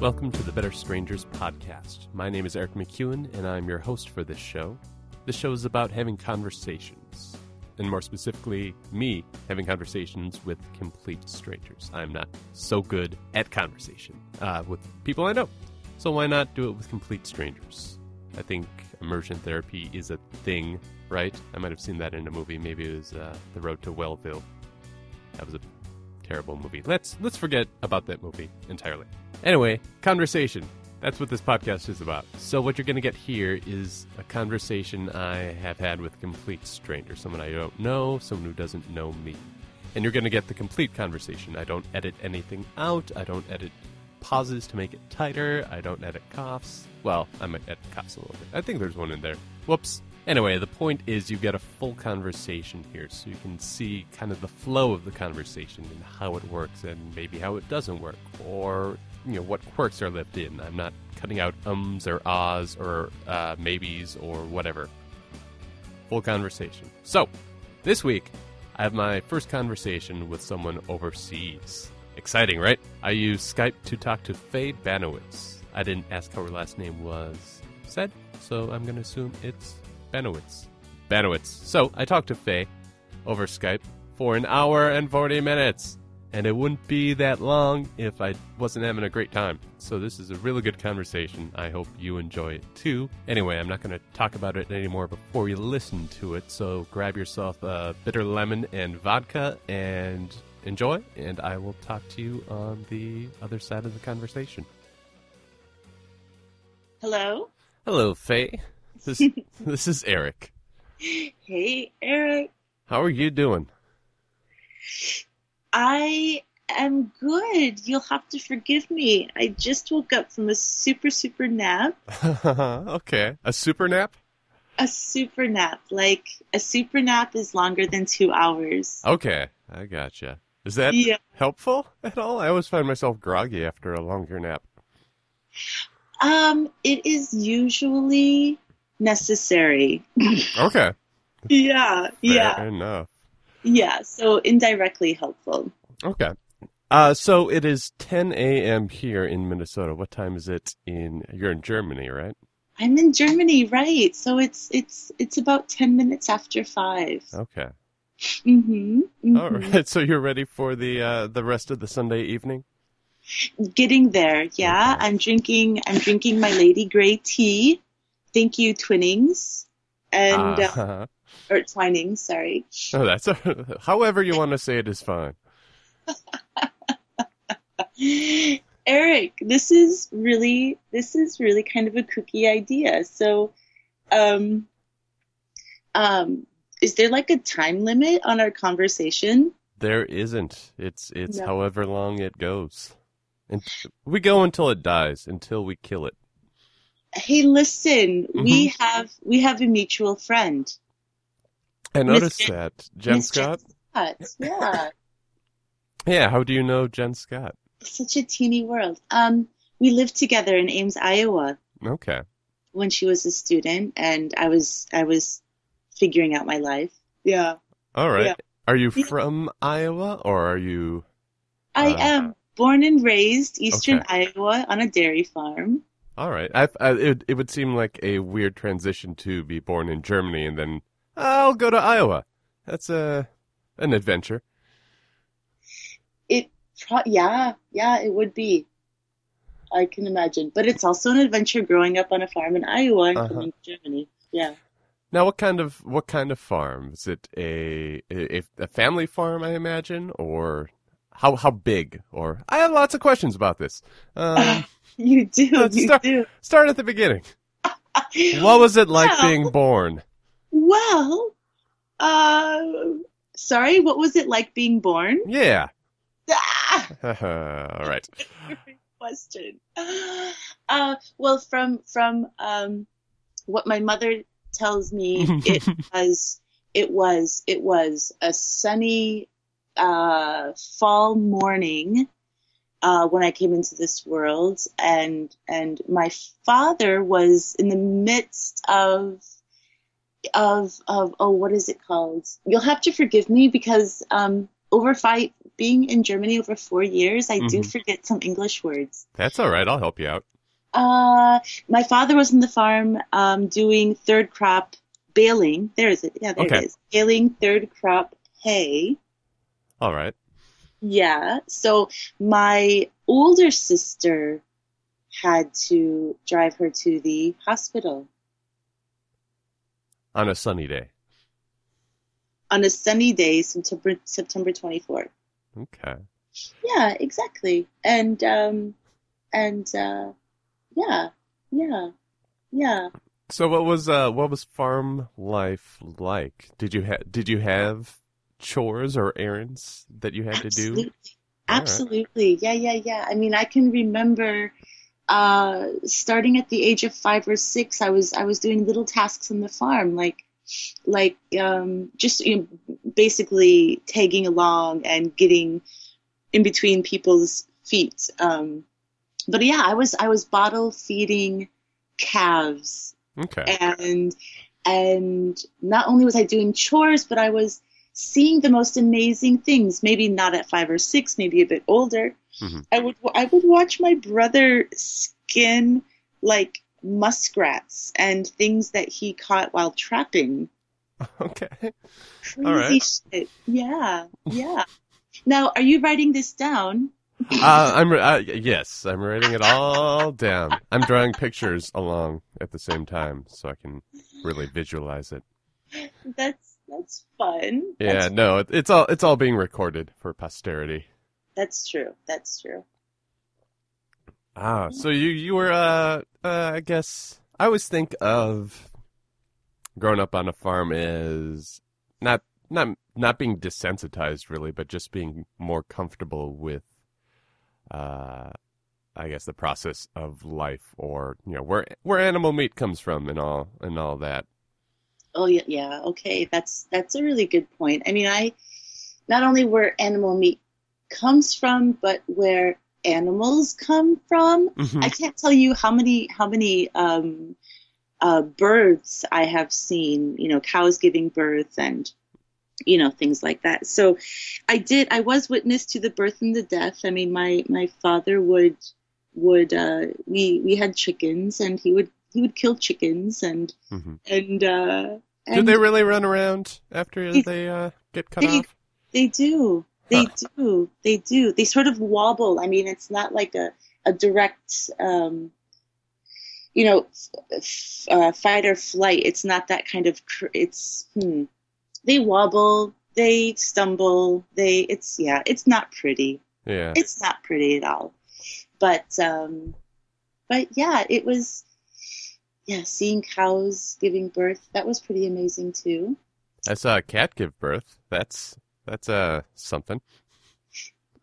Welcome to the Better Strangers podcast. My name is Eric McEwen, and I'm your host for this show. This show is about having conversations, and more specifically, me having conversations with complete strangers. I'm not so good at conversation uh, with people I know, so why not do it with complete strangers? I think immersion therapy is a thing, right? I might have seen that in a movie. Maybe it was uh, The Road to Wellville. That was a terrible movie. Let's let's forget about that movie entirely. Anyway, conversation. That's what this podcast is about. So what you're going to get here is a conversation I have had with a complete stranger, someone I don't know, someone who doesn't know me. And you're going to get the complete conversation. I don't edit anything out. I don't edit pauses to make it tighter. I don't edit coughs. Well, I might edit coughs a little bit. I think there's one in there. Whoops. Anyway, the point is you get a full conversation here so you can see kind of the flow of the conversation and how it works and maybe how it doesn't work or you know what quirks are left in. I'm not cutting out ums or ahs or uh, maybes or whatever. Full conversation. So, this week I have my first conversation with someone overseas. Exciting, right? I used Skype to talk to Faye Banowitz. I didn't ask how her last name was said, so I'm going to assume it's Banowitz. Banowitz. So I talked to Faye over Skype for an hour and 40 minutes. And it wouldn't be that long if I wasn't having a great time. So this is a really good conversation. I hope you enjoy it too. Anyway, I'm not going to talk about it anymore before you listen to it. So grab yourself a bitter lemon and vodka and enjoy. And I will talk to you on the other side of the conversation. Hello. Hello, Faye. This this is Eric. Hey, Eric. How are you doing? I am good. You'll have to forgive me. I just woke up from a super, super nap. okay. A super nap? A super nap. Like, a super nap is longer than two hours. Okay. I gotcha. Is that Yeah. helpful at all? I always find myself groggy after a longer nap. Um, it is usually necessary. Okay. yeah, Fair yeah, enough. Yeah. So indirectly helpful. Okay. Uh, so it is 10 a.m. here in Minnesota. What time is it in? You're in Germany, right? I'm in Germany, right? So it's it's it's about ten minutes after five. Okay. Mm-hmm. mm-hmm. All right. So you're ready for the uh, the rest of the Sunday evening? Getting there, yeah. Okay. I'm drinking. I'm drinking my Lady Grey tea. Thank you, Twinings, and uh, Uh, or Twining, Sorry. oh, that's a, however you want to say it is fine. Eric, this is really this is really kind of a kooky idea. So, um, um, is there like a time limit on our conversation? There isn't. It's it's No. however long it goes. And we go until it dies, until we kill it. Hey, listen, we Mm-hmm. have we have a mutual friend, I noticed Jen- that. Jen Miss Scott? Scott. Yeah. Yeah, how do you know Jen Scott? It's such a teeny world. Um, we lived together in Ames, Iowa, Okay. when she was a student, and I was I was figuring out my life. Yeah, All right. Yeah. Are you from Iowa or are you I Uh, am born and raised Eastern Okay. Iowa on a dairy farm. All right. I, I it it would seem like a weird transition to be born in Germany and then I'll go to Iowa. That's a an adventure. It, pro- yeah, yeah, it would be. I can imagine, but it's also an adventure growing up on a farm in Iowa and Uh-huh. coming to Germany. Yeah. Now, what kind of what kind of farm? Is it a a, a family farm, I imagine, or how how big? Or I have lots of questions about this. Um, You do, you start- do. start at the beginning. What was it like being born? Well, uh, sorry, what was it like being born? Yeah. Ah! All right. Question. Uh, well, from from um, what my mother tells me, it was it was it was a sunny uh, fall morning uh, when I came into this world, and and my father was in the midst of of of oh what is it called? You'll have to forgive me because um, over five being in Germany over four years, I do Mhm. forget some English words. That's all right. I'll help you out. Uh, my father was in the farm um, doing third crop baling. There is it. Yeah, there Okay. it is. Baling third crop hay. All right. Yeah. So my older sister had to drive her to the hospital On a sunny day. on a sunny day, September September 24th. Okay. Yeah, exactly. And um and uh yeah, yeah, yeah. So what was uh what was farm life like? Did you have did you have chores or errands that you had to do? Absolutely. Right. Absolutely. Yeah, yeah, yeah. I mean, I can remember uh starting at the age of 5 or 6, I was I was doing little tasks on the farm like like um just you know, basically tagging along and getting in between people's feet. Um but yeah, I was I was bottle feeding calves Okay. and and not only was I doing chores, but I was seeing the most amazing things. Maybe not at five or six, maybe a bit older. Mhm. I would I would watch my brother skin like muskrats and things that he caught while trapping. Okay. Crazy All right. shit. Yeah, yeah. now, are you writing this down? Uh, I'm uh, yes, I'm writing it all down. I'm drawing pictures along at the same time so I can really visualize it. That's that's fun. Yeah, That's, no, it, it's all it's all being recorded for posterity. That's true. That's true. Ah, so you you were uh, uh I guess I always think of growing up on a farm as not not not being desensitized really, but just being more comfortable with uh I guess the process of life or you know where where animal meat comes from and all and all that. Oh yeah, yeah. Okay, that's that's a really good point. I mean, I not only where animal meat comes from, but where animals come from. Mhm. I can't tell you how many how many um, uh, birds I have seen. You know, cows giving birth and you know things like that. So I did. I was witness to the birth and the death. I mean, my my father would would uh, we we had chickens and he would he would kill chickens and Mhm. and uh, Do and they really run around after They- they uh, get cut they- off? They do. They Huh. do. They do. They sort of wobble. I mean, it's not like a, a direct, um, you know, f- uh, fight or flight. It's not that kind of, cr- it's, hmm. They wobble. They stumble. They, it's, yeah, it's not pretty. Yeah. It's not pretty at all. But, um, but yeah, it was, yeah, seeing cows giving birth, that was pretty amazing too. I saw a cat give birth. That's that's uh something.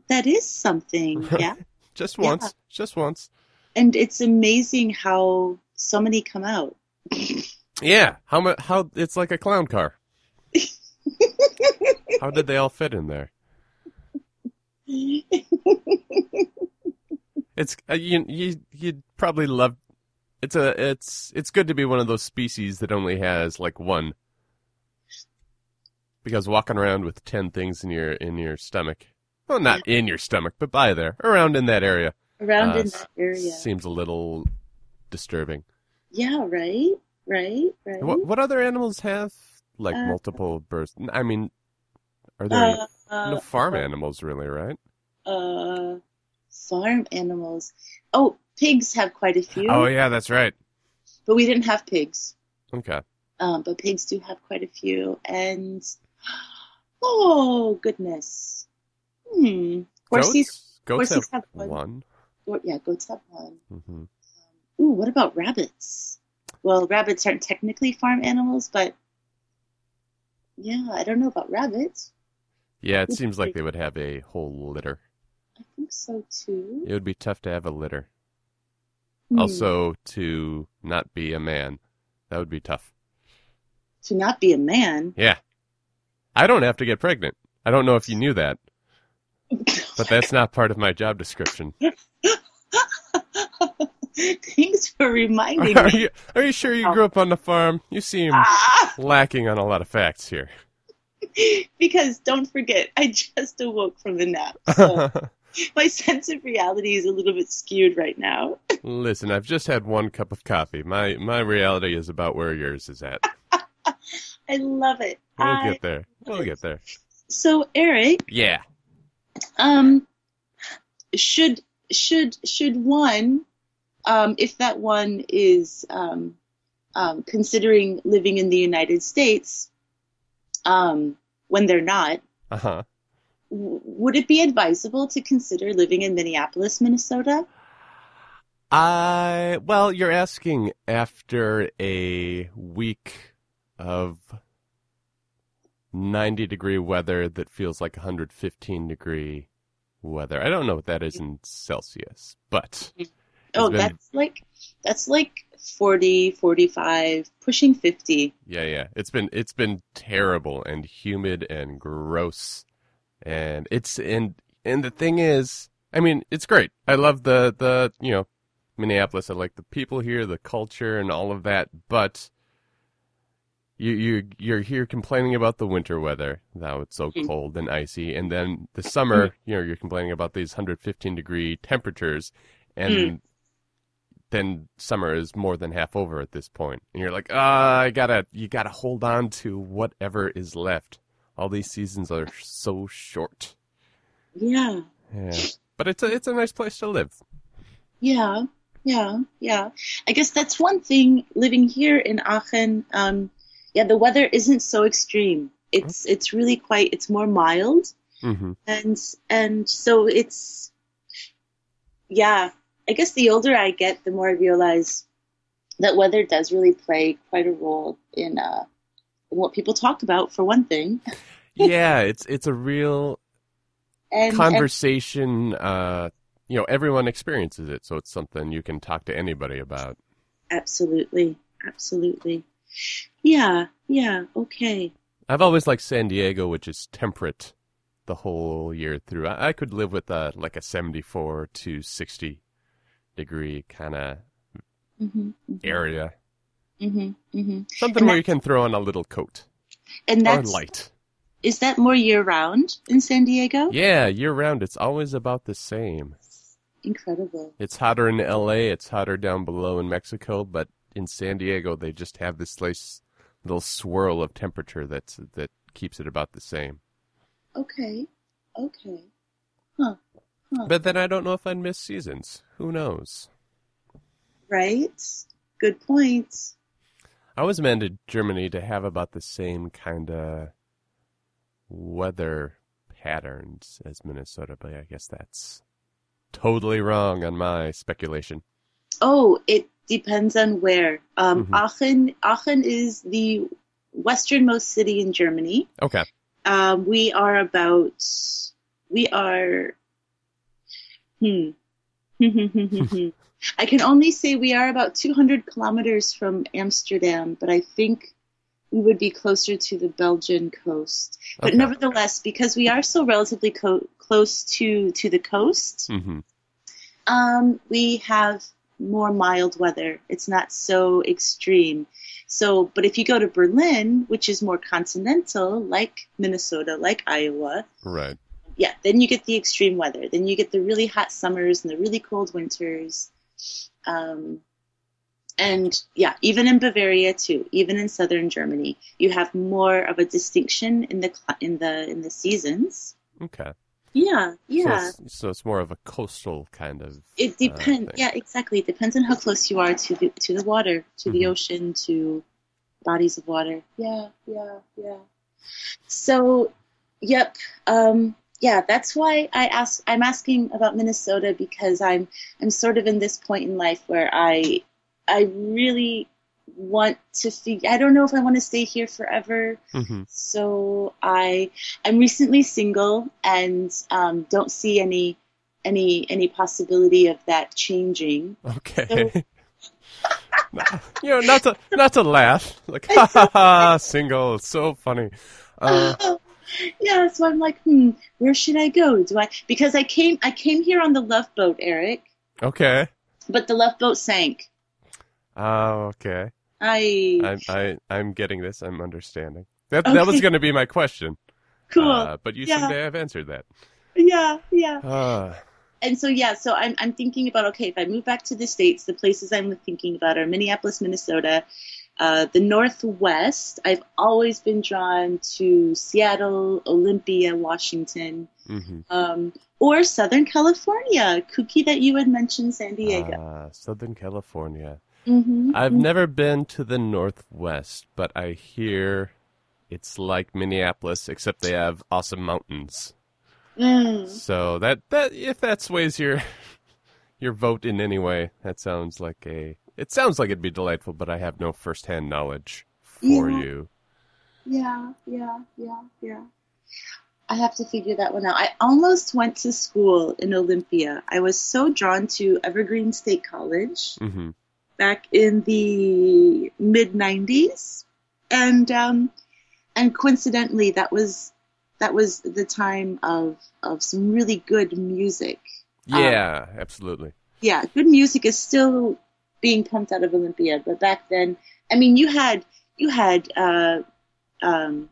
That is something. Yeah. Just Yeah. once. Just once. and it's amazing how so many come out. Yeah. How much? How it's like a clown car. How did they all fit in there? It's uh, you you you'd probably love. It's a it's it's good to be one of those species that only has like one. Because walking around with ten things in your in your stomach, well, not in your stomach, but by there, around in that area, Around Uh, in that area. seems a little disturbing. Yeah, right? Right? Right? What what other animals have like Uh, multiple births? I mean, are there Uh, no farm uh, animals really? Right? Uh, farm animals. Oh, pigs have quite a few. Oh yeah, that's right. But we didn't have pigs. Okay. Um, but pigs do have quite a few. And, oh, goodness. Hmm. Horses, Goats, goats have have one. one. or- yeah, goats have one. Mm-hmm. Ooh, what about rabbits? Well, rabbits aren't technically farm animals, but yeah, I don't know about rabbits. Yeah, it seems like they would have a whole litter. I think so too. It would be tough to have a litter. Hmm. Also, to not be a man, that would be tough. to not be a man. Yeah. I don't have to get pregnant. I don't know if you knew that, but that's not part of my job description. Thanks for reminding Are me. you, are you sure you grew up on the farm? You seem Ah, lacking on a lot of facts here. because don't forget, I just awoke from the nap. So my sense of reality is a little bit skewed right now. Listen, I've just had one cup of coffee. My my reality is about where yours is at. I love it. We'll I- get there. We'll get there. So Eric, Yeah. um, should should should one, um, if that one is um, um, considering living in the United States, um, when they're not, Uh huh. w- would it be advisable to consider living in Minneapolis, Minnesota? I well, you're asking after a week of 90 degree weather that feels like 115 degree weather. I don't know what that is in Celsius, but Oh, been- that's like that's like 40, 45, pushing 50. yeah, yeah. It's been it's been terrible and humid and gross. And it's and and the thing is, I mean, it's great. I love the the, you know, Minneapolis. I like the people here, the culture and all of that, but you you you're here complaining about the winter weather, how it's so Mhm. cold and icy, and then the summer, you know, you're complaining about these 115 degree temperatures, and then summer is more than half over at this point, and you're like, ah, I gotta you gotta hold on to whatever is left. All these seasons are so short. Yeah. Yeah, but it's a it's a nice place to live. Yeah, yeah, yeah. I guess that's one thing living here in Aachen. Um, yeah, the weather isn't so extreme. It's it's really quite it's more mild hmm and and so it's yeah. I guess the older I get, the more I realize that weather does really play quite a role in uh in what people talk about for one thing. yeah, it's it's a real And, and conversation uh you know everyone experiences it so it's something you can talk to anybody about absolutely, absolutely. Yeah, yeah, okay. i've always liked san diego which is temperate the whole year through. I, I could live with a like a 74 to 60 degree kind of mm-hmm, area. Hmm hmm something And where you can throw on a little coat And or that's light. Is that more year round in San Diego? yeah year round it's always about the same. Incredible. it's hotter in la it's hotter down below in mexico but in san diego they just have this nice little swirl of temperature that's that keeps it about the same Okay. Okay. Huh. But then I don't know if I'd miss seasons. Who knows? Right? Good point. I was meant to Germany to have about the same kind of weather patterns as Minnesota, but I guess that's totally wrong on my speculation. Oh, it depends on where. Um, Mhm. Aachen Aachen is the westernmost city in Germany. Okay. Um, we are about we are hmm. I can only say we are about 200 kilometers from Amsterdam, but I think we would be closer to the Belgian coast. But Okay. nevertheless, because we are so relatively co- close to to the coast, hmm um, we have more mild weather. It's not so extreme. So, but if you go to Berlin, which is more continental, like Minnesota, like Iowa, Right. yeah, then you get the extreme weather. Then you get the really hot summers and the really cold winters. Um, and yeah, even in Bavaria too, even in southern Germany, you have more of a distinction in the in the in the seasons. Okay. Yeah, So yeah. it's, so it's more of a coastal kind of. It depends. thing. yeah, exactly. It depends on how close you are to the to the water, to the Mhm. ocean, to bodies of water. Yeah, yeah, yeah. So, yep. Um, yeah, that's why I ask. I'm asking about Minnesota because I'm I'm sort of in this point in life where I I really want to figure. I don't know if I want to stay here forever. hmm So I I'm recently single and um, don't see any any any possibility of that changing. Okay. you know, not to not to laugh. Like, ha ha ha, single. It's so funny. Uh, yeah, so I'm like, hmm, where should I go? Do I because I came I came here on the love boat, Eric, okay. but the love boat sank. Oh, okay. I I'm I I'm getting this. I'm understanding. That that was going to be my question. Cool. Uh, but you Yeah. seem to have answered that. yeah, yeah. Uh, And so yeah, so I'm I'm thinking about okay, if I move back to the states, the places I'm thinking about are Minneapolis, Minnesota, uh, the Northwest. I've always been drawn to Seattle, Olympia, Washington, mhm. um, or Southern California. Kooky that you had mentioned San Diego. Ah, Southern California. Hmm I've never been to the Northwest, but I hear it's like Minneapolis, except they have awesome mountains. Mm. So that that if that sways your your vote in any way, that sounds like a it sounds like it'd be delightful, but I have no firsthand knowledge for Yeah. you. Yeah, yeah, yeah, yeah. I have to figure that one out. I almost went to school in Olympia. I was so drawn to Evergreen State College hmm back in the mid '90s, and um, and coincidentally, that was that was the time of of some really good music. Yeah, absolutely. Yeah, good music is still being pumped out of Olympia, but back then, I mean, you had you had uh, um,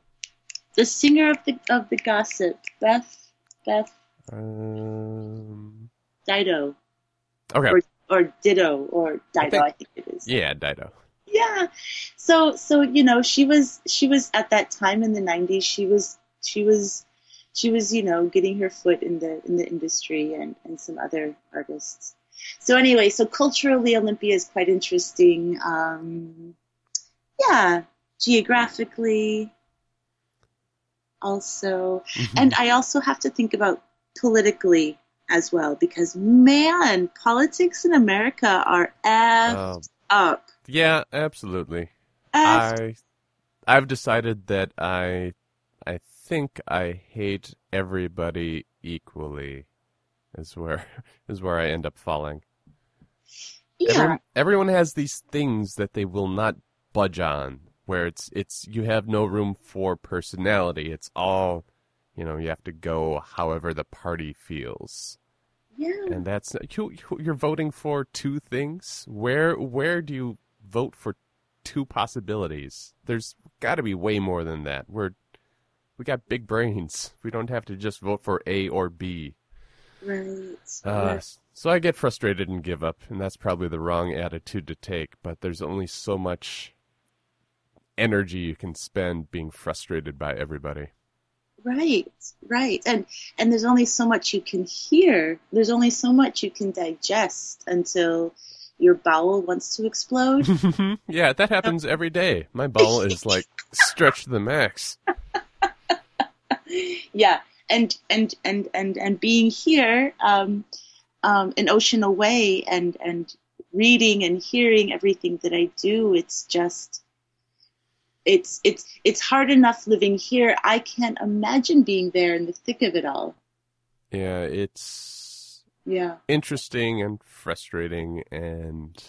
the singer of the of the gossip, Beth Beth Um, Dido okay. or or Ditto or Dido, think- I think it is. Yeah, Dido. yeah so so you know she was she was at that time in the 90s she was she was she was you know getting her foot in the in the industry and and some other artists so anyway so culturally olympia is quite interesting um yeah geographically also Mhm. and i also have to think about politically as well because man politics in america are effed Um, up yeah, absolutely. effed I I've decided that I I think I hate everybody equally is where is where I end up falling. Yeah, Everyone, everyone has these things that they will not budge on where it's it's you have no room for personality. It's all you know, you have to go however the party feels. yeah, And that's you, you- you're voting for two things. Where where do you vote for two possibilities? There's got to be way more than that. We're we got big brains. We don't have to just vote for A or B. right. Uh, right. So I get frustrated and give up, and that's probably the wrong attitude to take. But there's only so much energy you can spend being frustrated by everybody. Right, right, and and there's only so much you can hear. There's only so much you can digest until your bowel wants to explode. yeah, that happens every day. My bowel is like stretched to the max. yeah, and and and and and being here, um, um, an ocean away, and and reading and hearing everything that I do, it's just. It's it's it's hard enough living here. I can't imagine being there in the thick of it all. Yeah, it's Yeah, interesting and frustrating, and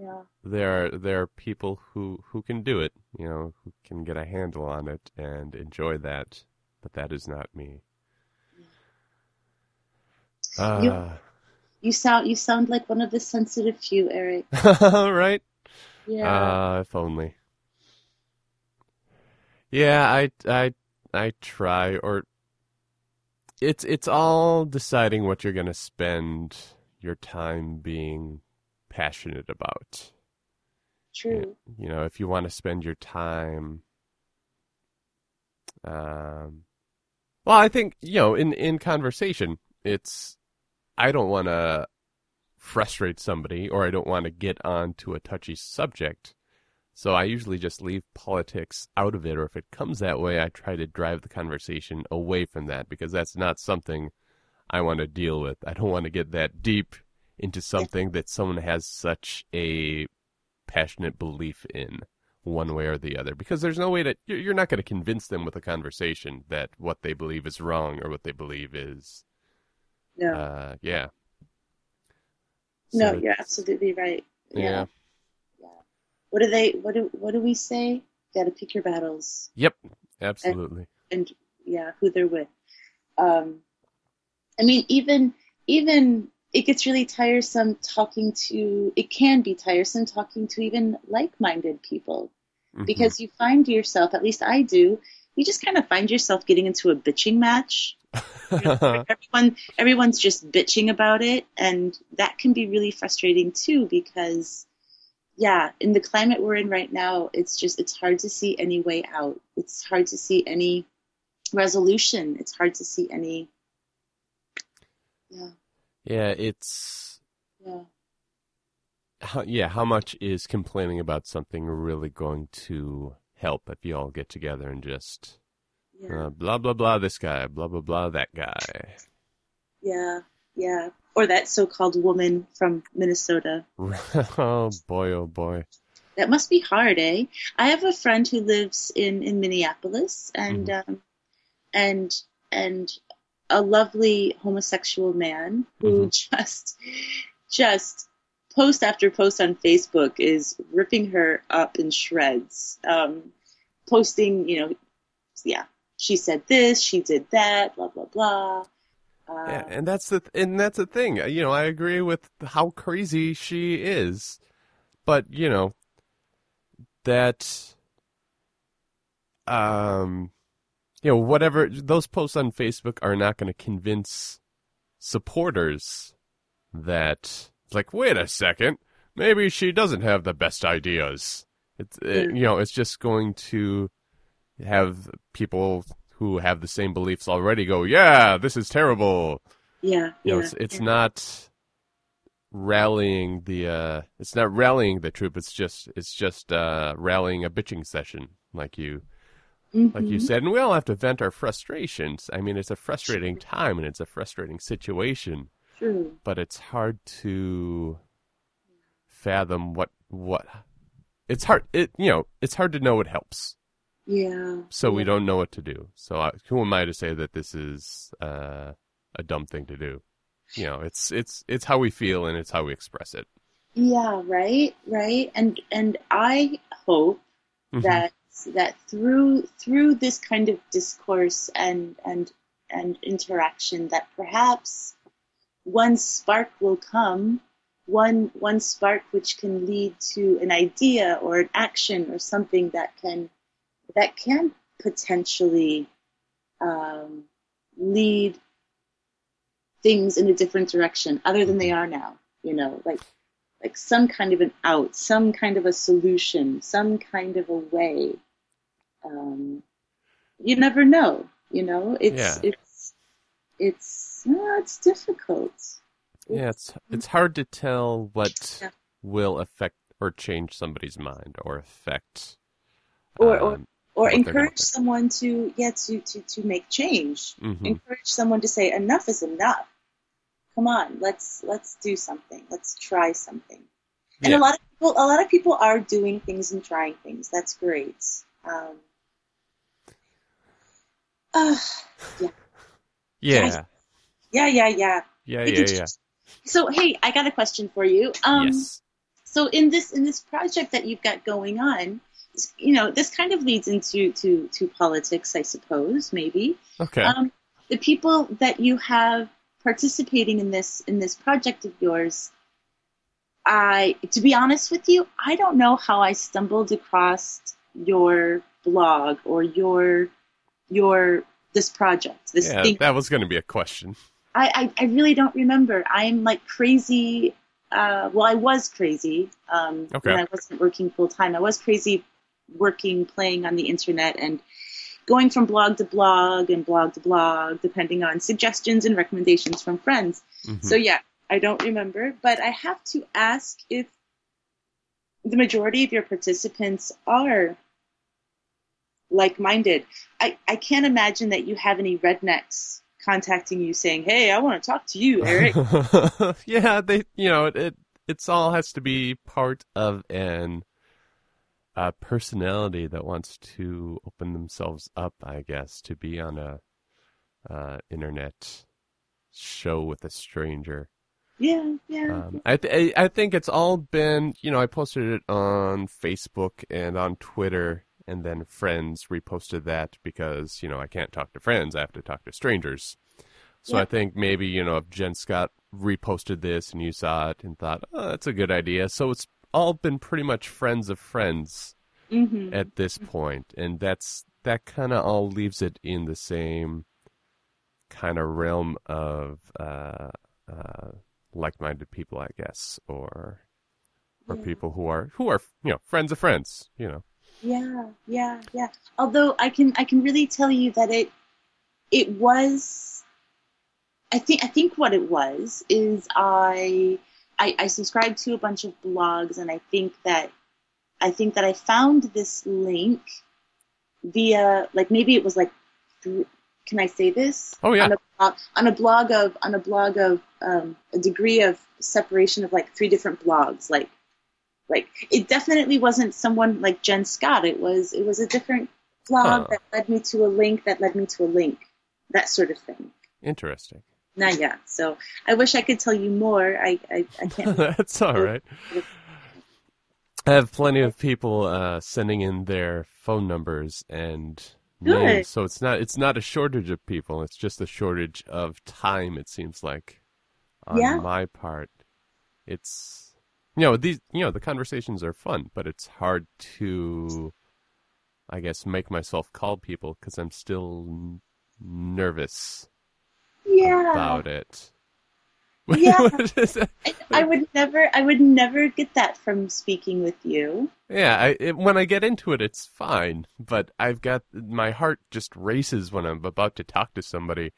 yeah. there are there are people who who can do it, you know, who can get a handle on it and enjoy that, but that is not me. You- Uh, You sound you sound like one of the sensitive few, Eric. right? Yeah. Uh, if only. Yeah, I, I, I try, or it's it's all deciding what you're gonna spend your time being passionate about. True. You know, if you want to spend your time, um, well, I think you know, in in conversation, it's I don't want to frustrate somebody, or I don't want to get onto a touchy subject. So I usually just leave politics out of it, or if it comes that way, I try to drive the conversation away from that because that's not something I want to deal with. I don't want to get that deep into something that someone has such a passionate belief in one way or the other because there's no way that you're not going to convince them with a conversation that what they believe is wrong or what they believe is No, uh yeah no, So you're absolutely right. Yeah. yeah. What do they? What do what do we say? Got to pick your battles, yep absolutely and yeah, who they're with. Um, I mean, even even it gets really tiresome talking to. It can be tiresome talking to even like-minded people. Mhm. because you find yourself, at least I do, you just kind of find yourself getting into a bitching match. You know, everyone everyone's just bitching about it, and that can be really frustrating too because yeah, in the climate we're in right now, it's just it's hard to see any way out. It's hard to see any resolution. It's hard to see any yeah. Yeah, it's Yeah. how, yeah. How much is complaining about something really going to help if you all get together and just Yeah. uh, blah blah blah this guy, blah blah blah that guy. Yeah. Yeah. Or that so-called woman from Minnesota. oh boy, oh boy. That must be hard, eh? I have a friend who lives in in Minneapolis, and um, and and a lovely homosexual man who just just post after post on Facebook is ripping her up in shreds. Um, posting, you know, yeah, she said this, she did that, blah blah blah. Uh, Yeah, and that's the and that's the thing. You know, I agree with how crazy she is, but you know that um you know whatever those posts on Facebook are not going to convince supporters that it's like wait a second, maybe she doesn't have the best ideas. It's it, Mm. you know, it's just going to have people who have the same beliefs already go, "Yeah, this is terrible." yeah, you know, yeah, it's it's yeah. not rallying the uh it's not rallying the troop it's just it's just uh rallying a bitching session like you like you Mhm. said and we all have to vent our frustrations i mean it's a frustrating time and it's a frustrating situation True. but it's hard to fathom what what it's hard it you know it's hard to know what helps Yeah. so we don't know what to do so I, who am i to say that this is uh a dumb thing to do you know it's it's it's how we feel and it's how we express it Yeah, right, right. And and I hope Mhm. that that through through this kind of discourse and and and interaction that perhaps one spark will come, one one spark which can lead to an idea or an action or something that can that can potentially um, lead things in a different direction other than they are now. You know, like like some kind of an out, some kind of a solution, some kind of a way. Um, you never know. You know, it's Yeah. it's it's uh, it's difficult. yeah it's it's hard to tell what Yeah. will affect or change somebody's mind or affect Or- or- um, Or what they're gonna encourage someone to yeah to to to make change. mhm. Encourage someone to say enough is enough. Come on, let's let's do something. Let's try something. And Yeah. a lot of people, a lot of people are doing things and trying things. That's great. Um, uh, yeah yeah, yeah, yeah. yeah yeah yeah just- So, hey, I got a question for you. Um, yes So, in this in this project that you've got going on, you know, this kind of leads into to to politics, I suppose, maybe. okay Um, the people that you have participating in this in this project of yours, I to be honest with you, I don't know how I stumbled across your blog or your your this project. This yeah thing. that was going to be a question I, I I really don't remember. I'm like crazy. Uh, well, I was crazy um, Okay. when I wasn't working full time. I was crazy working, playing on the internet, and going from blog to blog and blog to blog, depending on suggestions and recommendations from friends. Mhm. So yeah, I don't remember, but I have to ask if the majority of your participants are like-minded. I, I can't imagine that you have any rednecks contacting you saying, "Hey, I want to talk to you, Eric." yeah, they you know it, it it's all has to be part of an uh, personality that wants to open themselves up, I guess, to be on a uh, internet show with a stranger. yeah, yeah. Um, I, th- I I think it's all been you know I posted it on Facebook and on Twitter, and then friends reposted that because you know I can't talk to friends, I have to talk to strangers. So Yeah. I think maybe you know if Jen Scott reposted this and you saw it and thought, oh, that's a good idea. So it's all been pretty much friends of friends hmm at this point, and that's that kind of all leaves it in the same kind of realm of uh, uh, like-minded people, I guess, or or Yeah. people who are who are you know friends of friends, you know. Yeah, yeah, yeah. Although I can I can really tell you that it it was I think I think what it was is I I, I subscribed to a bunch of blogs and I think that I think that I found this link via like maybe it was like through- can I say this? Oh, yeah. On a, blog- on a blog of on a blog of um, a degree of separation of like three different blogs like like it definitely wasn't someone like Jen Scott. It was it was a different blog Huh. that led me to a link that led me to a link. That sort of thing. Interesting. Nah, yet. So I wish I could tell you more. I I, I can't. That's all right. I have plenty of people uh, sending in their phone numbers and Good. names, so it's not it's not a shortage of people. It's just a shortage of time. It seems like on Yeah. my part, it's you know these you know the conversations are fun, but it's hard to, I guess, make myself call people because I'm still nervous yeah. about it. Yeah. I, I would never. I would never get that from speaking with you. Yeah, I, it, when I get into it, it's fine. But I've got my heart just races when I'm about to talk to somebody,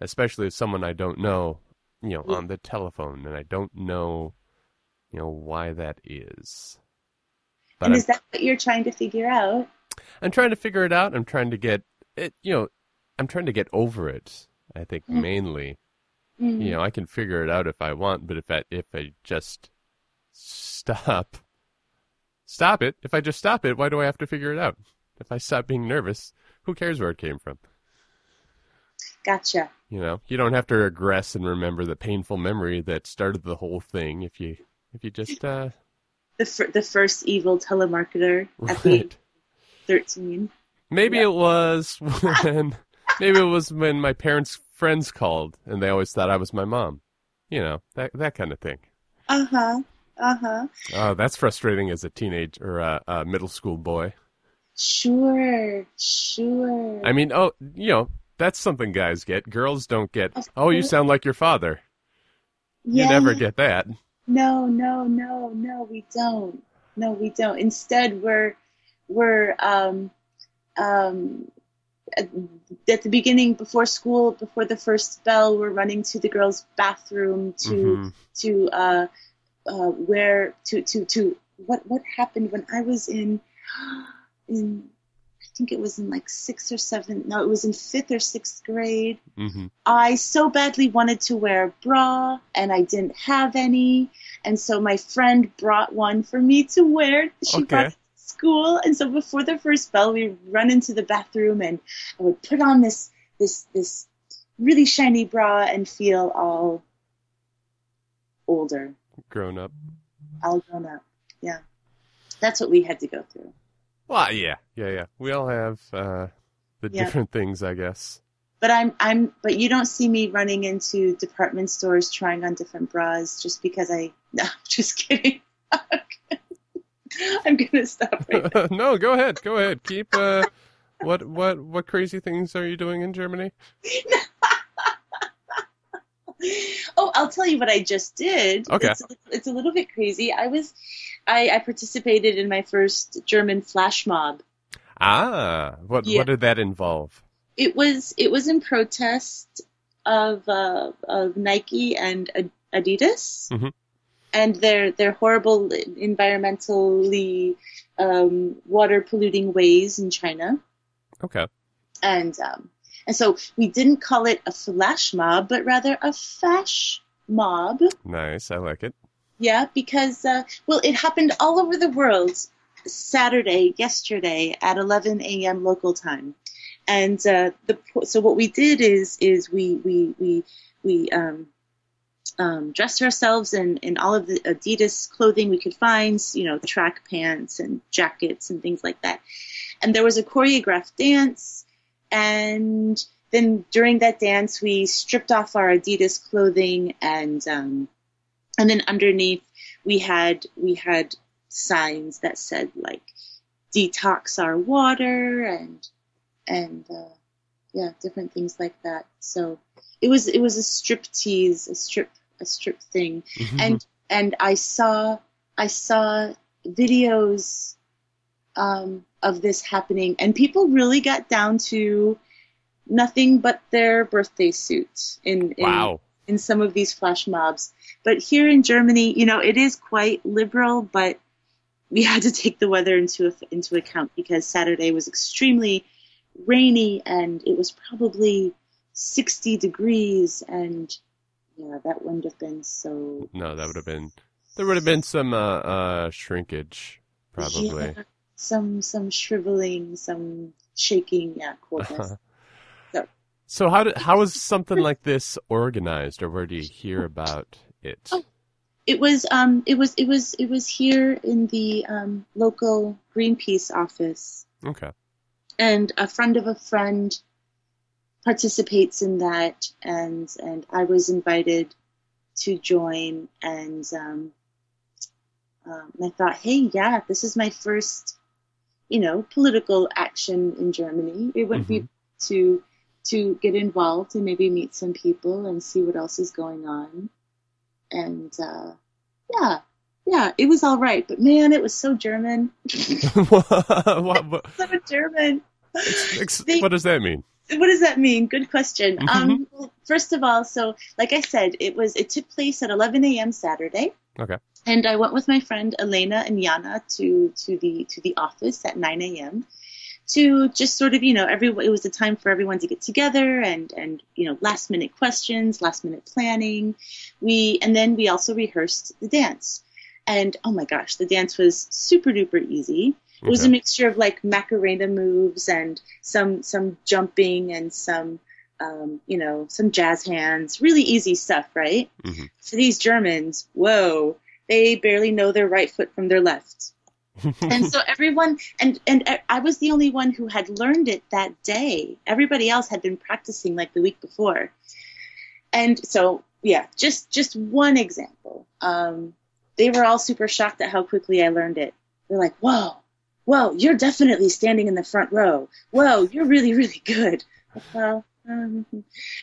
especially someone I don't know, you know, Yeah. on the telephone, and I don't know, you know, why that is. But and I'm, is that what you're trying to figure out? I'm trying to figure it out. I'm trying to get it, you know, I'm trying to get over it. I think Mm. mainly, Mm. you know, I can figure it out if I want, but if I if I just stop, stop it. If I just stop it, why do I have to figure it out? If I stop being nervous, who cares where it came from? Gotcha. You know, you don't have to regress and remember the painful memory that started the whole thing. If you if you just uh, The fir- the first evil telemarketer at the age right. of thirteen. Maybe Yeah. it was when maybe it was when my parents' friends called and they always thought I was my mom. You know, that that kind of thing. Uh huh. Uh huh. Oh, that's frustrating as a teenage or a, a middle school boy. Sure. Sure. I mean, oh, you know, that's something guys get. Girls don't get. Oh, you sound like your father. You never get that. No, no, no, no, we don't. No, we don't. Instead, we're we're um, um, at, at the beginning, before school, before the first bell, we're running to the girls' bathroom to Mhm. to uh, uh, where to to to what what happened when I was in in I think it was in like sixth or seventh. No, it was in fifth or sixth grade. Mhm. I so badly wanted to wear a bra and I didn't have any. And so my friend brought one for me to wear. She Okay. brought school. And so before the first bell, we run into the bathroom and I would put on this, this, this really shiny bra and feel all older, Grown up. all grown up. Yeah. That's what we had to go through. Well, yeah, yeah, yeah. We all have uh, the Yeah. different things, I guess. But I'm, I'm, but you don't see me running into department stores trying on different bras just because I, no, just kidding. I'm gonna stop right no, go ahead. Go ahead. Keep. Uh, what what what crazy things are you doing in Germany? Oh, I'll tell you what I just did. Okay. It's, it's a little bit crazy. I was, I, I participated in my first German flash mob. Ah, what Yeah. what did that involve? It was, it was in protest of, uh, of Nike and Ad- Adidas. Mhm. And their their horrible environmentally um, water polluting ways in China. Okay. and um, and so we didn't call it a flash mob, but rather a fash mob. Nice. I like it. Yeah, because uh, well, it happened all over the world. Saturday, yesterday at 11 a.m. local time, and uh, the so what we did is is we we we we um, um, dressed ourselves in, in all of the Adidas clothing we could find, you know, track pants and jackets and things like that. And there was a choreographed dance, and then during that dance, we stripped off our Adidas clothing, and um, and then underneath we had we had signs that said like detox our water and and uh, yeah, different things like that. So it was it was a strip tease, a strip a strip thing, Mhm. and and I saw I saw videos um, of this happening, and people really got down to nothing but their birthday suit in in, wow. in some of these flash mobs. But here in Germany, you know, it is quite liberal, but we had to take the weather into into account because Saturday was extremely rainy and it was probably 60 degrees and yeah, that wouldn't have been so No, that would have been. There would have been some uh, uh, shrinkage, probably. Yeah, some some shriveling, some shaking, yeah, coldness. So- So how did how is something like this organized, or where do you hear about it? Oh. it was um it was it was it was here in the um, local Greenpeace office. Okay. And a friend of a friend participates in that and and I was invited to join and um, um, I thought hey yeah this is my first you know political action in Germany. It would be to to get involved and maybe meet some people and see what else is going on. And uh, yeah yeah it was all right but man it was so German what, what, so German ex- They- what does that mean? what does that mean? Good question. Mhm. Um, well, first of all, so like I said, it was it took place at 11 a.m. Saturday. Okay. And I went with my friend Elena and Yana to to the to the office at 9 a.m. to just sort of you know every it was a time for everyone to get together and and you know last minute questions, last minute planning. We and then we also rehearsed the dance. And oh my gosh, the dance was super duper easy. It was a mixture of like Macarena moves and some some jumping and some um, you know some jazz hands. Really easy stuff, right? Mhm. For these Germans, whoa, they barely know their right foot from their left. and so everyone and and I was the only one who had learned it that day. Everybody else had been practicing like the week before. And so yeah, just just one example. Um, they were all super shocked at how quickly I learned it. They're like, "Whoa, whoa, you're definitely standing in the front row. Whoa, you're really really good." Well, um,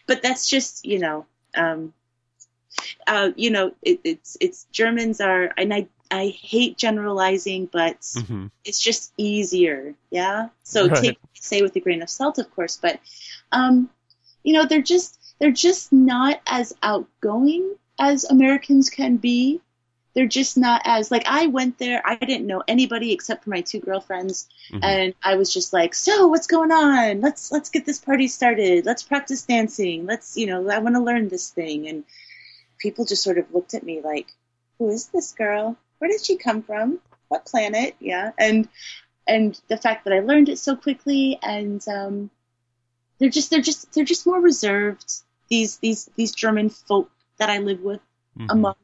but that's just you know, um, uh, you know, it, it's it's Germans are, and I I hate generalizing, but Mhm. it's just easier, yeah. So Right. take say with a grain of salt, of course, but um, you know, they're just they're just not as outgoing as Americans can be. They're just not as like I went there. I didn't know anybody except for my two girlfriends, Mhm. and I was just like, "So what's going on? Let's let's get this party started. Let's practice dancing. Let's you know I want to learn this thing." And people just sort of looked at me like, "Who is this girl? Where did she come from? What planet?" Yeah, and and the fact that I learned it so quickly, and um, they're just they're just they're just more reserved. These these these German folk that I live with Mhm. among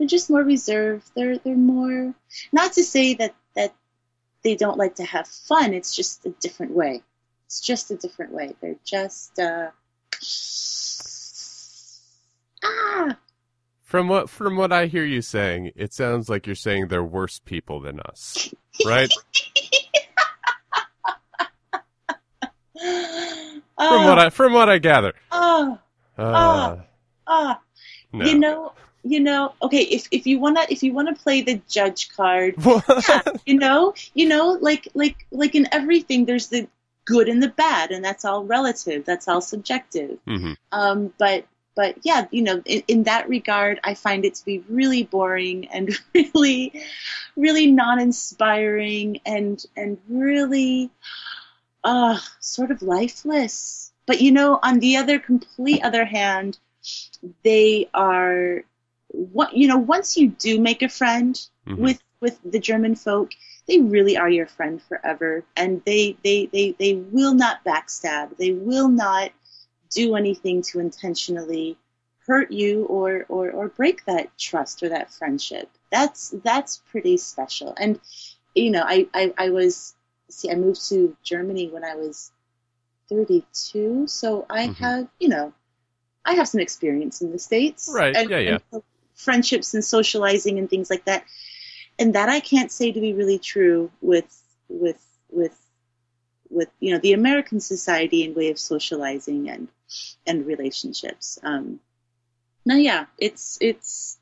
they're just more reserved. They're they're more not to say that that they don't like to have fun. It's just a different way. It's just a different way. They're just uh ah From what from what I hear you saying, it sounds like you're saying they're worse people than us, right? from what I from what I gather. ah Uh, ah no. you know you know okay if if you wanna if you wanna play the judge card you know you know like like like in everything there's the good and the bad and that's all relative that's all subjective. Mhm. um but but yeah you know in, in that regard i find it to be really boring and really really non-inspiring and and really uh sort of lifeless. But you know on the other complete other hand they are what you know once you do make a friend Mhm. with with the German folk, they really are your friend forever, and they they they they will not backstab. They will not do anything to intentionally hurt you or or or break that trust or that friendship. That's that's pretty special. And you know, I I, I was see, I moved to Germany when I was 32, so I Mhm. have you know. I have some experience in the States. Right, And, yeah, yeah. and friendships and socializing and things like that and that I can't say to be really true with with with with you know the American society and way of socializing and and relationships. Um, no, yeah, it's it's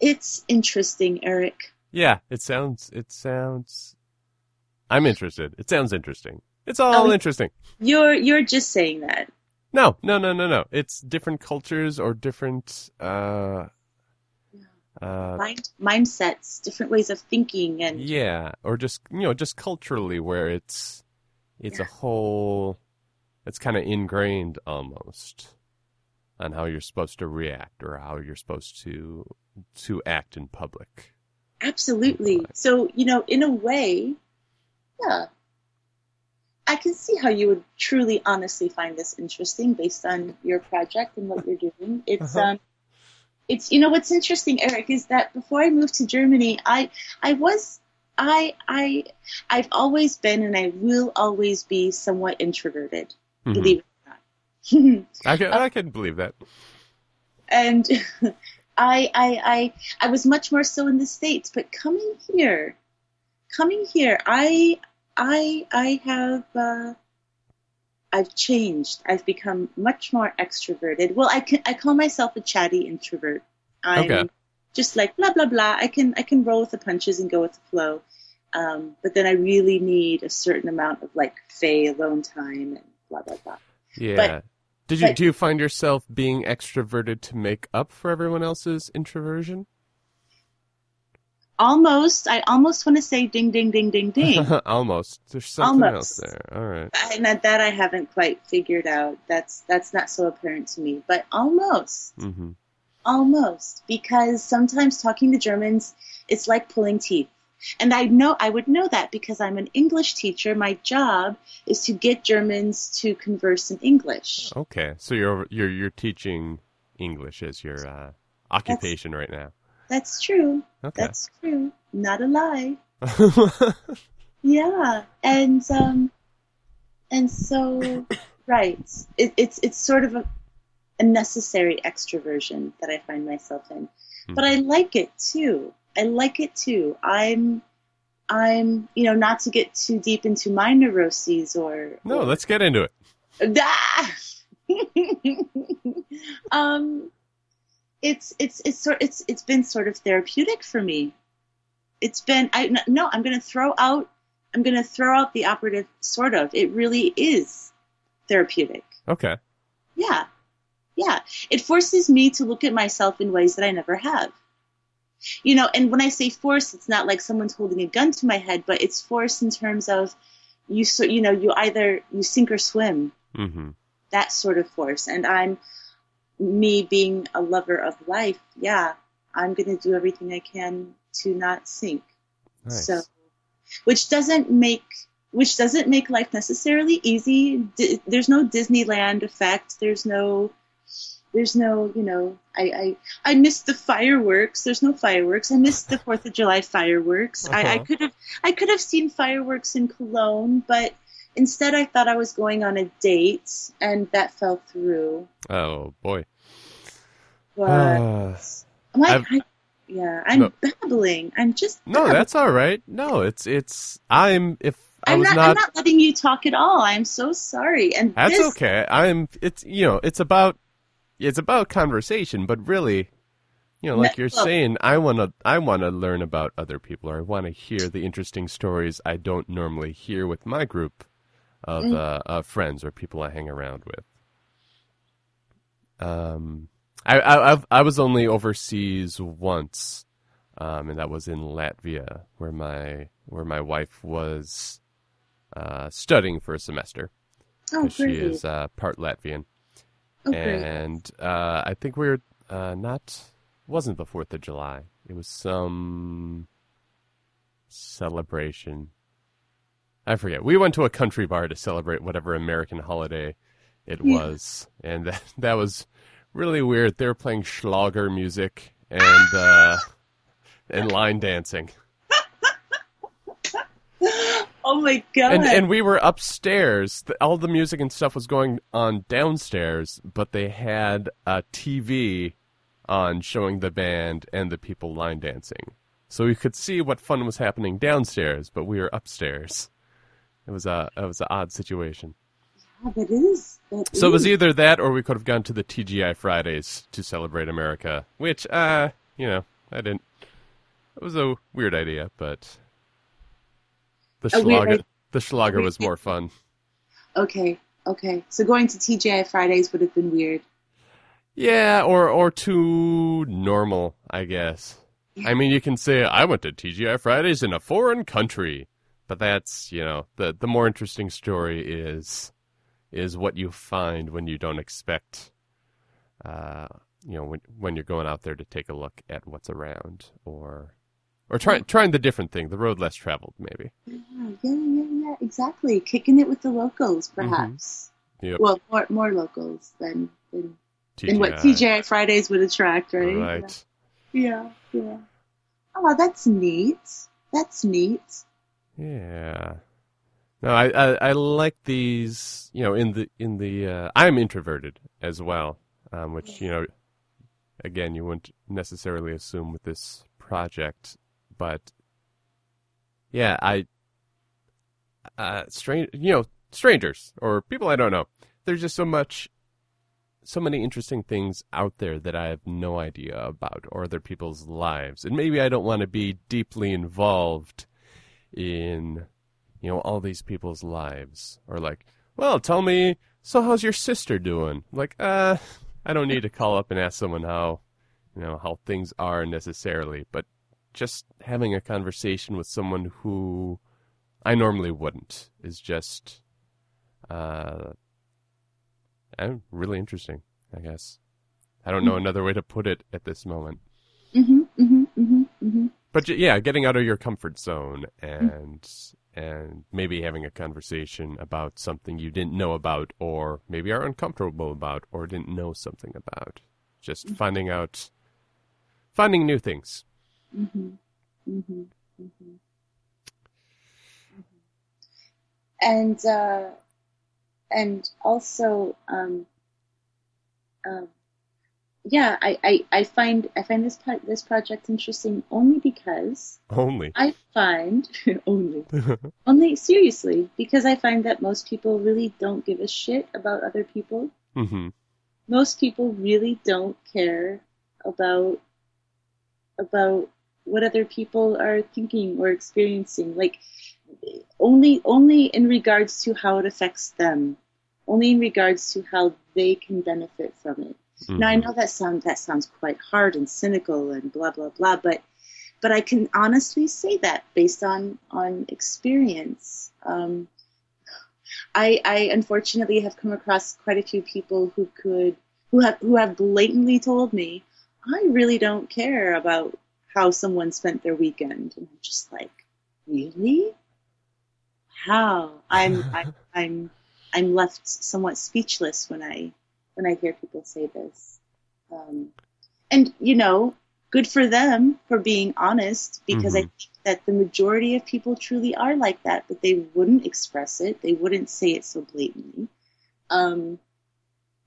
it's interesting, Eric. Yeah, it sounds it sounds. I'm interested. It sounds interesting. It's all Oh, interesting. You're you're just saying that. No, no, no, no, no. It's different cultures or different uh, uh, Mind mindsets, different ways of thinking, and yeah, or just you know, just culturally where it's it's a whole. It's kind of ingrained almost on how you're supposed to react or how you're supposed to to act in public. Absolutely. So, you know, in a way, yeah. I can see how you would truly honestly find this interesting based on your project and what you're doing. It's Uh-huh. um it's you know what's interesting, Eric, is that before I moved to Germany, I I was I I I've always been and I will always be somewhat introverted, Mhm. believe it or not. I can I can believe that. and I, I, I, I was much more so in the states. But coming here, coming here, I, I, I have, uh, I've changed. I've become much more extroverted. Well, I can, I call myself a chatty introvert. I'm Okay. just like blah blah blah. I can, I can roll with the punches and go with the flow. Um, but then I really need a certain amount of like Faye alone time and blah blah blah. Yeah. Did you but- do you find yourself being extroverted to make up for everyone else's introversion? Almost, I almost want to say ding ding ding ding ding. Almost. There's something Almost. else there. All right. and that, that I haven't quite figured out. That's that's not so apparent to me, but almost, hmm almost, because sometimes talking to Germans, it's like pulling teeth. And I know I would know that because I'm an English teacher. My job is to get Germans to converse in English. Okay. So you're you're you're teaching English as your uh, occupation right now. That's true. Okay. That's true. Not a lie. Yeah, and um, and so right, it, it's it's sort of a, a necessary extroversion that I find myself in, but I like it too. I like it too. I'm I'm you know not to get too deep into my neuroses or no, or- let's get into it. Ah! um, it's it's it's sort it's it's been sort of therapeutic for me. It's been I no I'm going to throw out I'm going to throw out the operative sort of. It really is therapeutic. Okay. Yeah, yeah. It forces me to look at myself in ways that I never have. You know, and when I say force, it's not like someone's holding a gun to my head, but it's force in terms of you so you know you either you sink or swim hmm that sort of force. And I'm me being a lover of life. Yeah, I'm going to do everything I can to not sink. Nice. So, which doesn't make which doesn't make life necessarily easy. D- there's no Disneyland effect. There's no there's no you know I I I missed the fireworks. There's no fireworks. I missed the Fourth of July fireworks. I, I Uh-huh. could have I could have seen fireworks in Cologne, but instead I thought I was going on a date, and that fell through. oh boy. But Uh, am I, yeah, I'm No. babbling. I'm just no, babbling. that's all right. No, it's it's I'm if I I'm was not, not, I'm not letting you talk at all. I'm so sorry. And That's this, okay. I'm it's you know, it's about it's about conversation, but really you know, like No, you're well- saying, I wanna I wanna learn about other people or I wanna hear the interesting stories I don't normally hear with my group of Mm. uh, of friends or people I hang around with. Um I, I I've, I was only overseas once, um, and that was in Latvia, where my where my wife was uh, studying for a semester. oh, she is uh, part Latvian, oh, and uh, I think we were uh, not wasn't the Fourth of July. It was some celebration. I forget. We went to a country bar to celebrate whatever American holiday it Yeah. was, and that, that was really weird. They were playing Schlager music and uh, and line dancing. oh my god. and and we were upstairs. All the music and stuff was going on downstairs, but they had a TV on showing the band and the people line dancing. so we could see what fun was happening downstairs, but we were upstairs. It was a it was an odd situation. Yeah, that is. That So it was either that, or we could have gone to the TGI Fridays to celebrate America, which, uh, you know, I didn't. It was a weird idea, but the A Schlager, the Schlager was more fun. Okay, okay. So going to TGI Fridays would have been weird. Yeah, or or too normal, I guess. I mean, you can say I went to TGI Fridays in a foreign country, but that's you know the the more interesting story is is what you find when you don't expect. Uh, you know, when when you're going out there to take a look at what's around, or or trying trying the different thing, the road less traveled, maybe. Yeah, yeah, yeah, yeah. Exactly. Kicking it with the locals, perhaps. Yep. Well, more more locals than than, TGI, than what TGI Fridays would attract, right? Right. Yeah, yeah. Oh, that's neat. That's neat. Yeah. No, I, I I like these. You know, in the in the uh, I'm introverted as well, um, which you know, again, you wouldn't necessarily assume with this project, but yeah, I uh, strange, you know, strangers or people I don't know. There's just so much, so many interesting things out there that I have no idea about or other people's lives, and maybe I don't want to be deeply involved in you know all these people's lives or like well tell me so how's your sister doing? Like uh i don't need to call up and ask someone how you know how things are necessarily but just having a conversation with someone who i normally wouldn't is just uh eh, really interesting i guess. I don't know another way to put it at this moment. Mhm, mhm, mhm, mhm. But yeah, getting out of your comfort zone and and maybe having a conversation about something you didn't know about, or maybe are uncomfortable about, or didn't know something about. Just finding out, finding new things. Mhm, mhm, mhm. And uh, and also, um, um, yeah, I, I, I find I find this pro- this project interesting only because Only. I find only only seriously because I find that most people really don't give a shit about other people. hmm most people really don't care about about what other people are thinking or experiencing like only only in regards to how it affects them only in regards to how they can benefit from it now i know that sound that sounds quite hard and cynical and blah blah blah but but i can honestly say that based on on experience um, I, I unfortunately have come across quite a few people who could who have who have blatantly told me I really don't care about how someone spent their weekend, and I'm just like, really? How? I'm I'm I'm I'm left somewhat speechless when I when I hear people say this. Um, and you know, good for them for being honest, because I Mhm. think that the majority of people truly are like that, but they wouldn't express it. They wouldn't say it so blatantly. Um,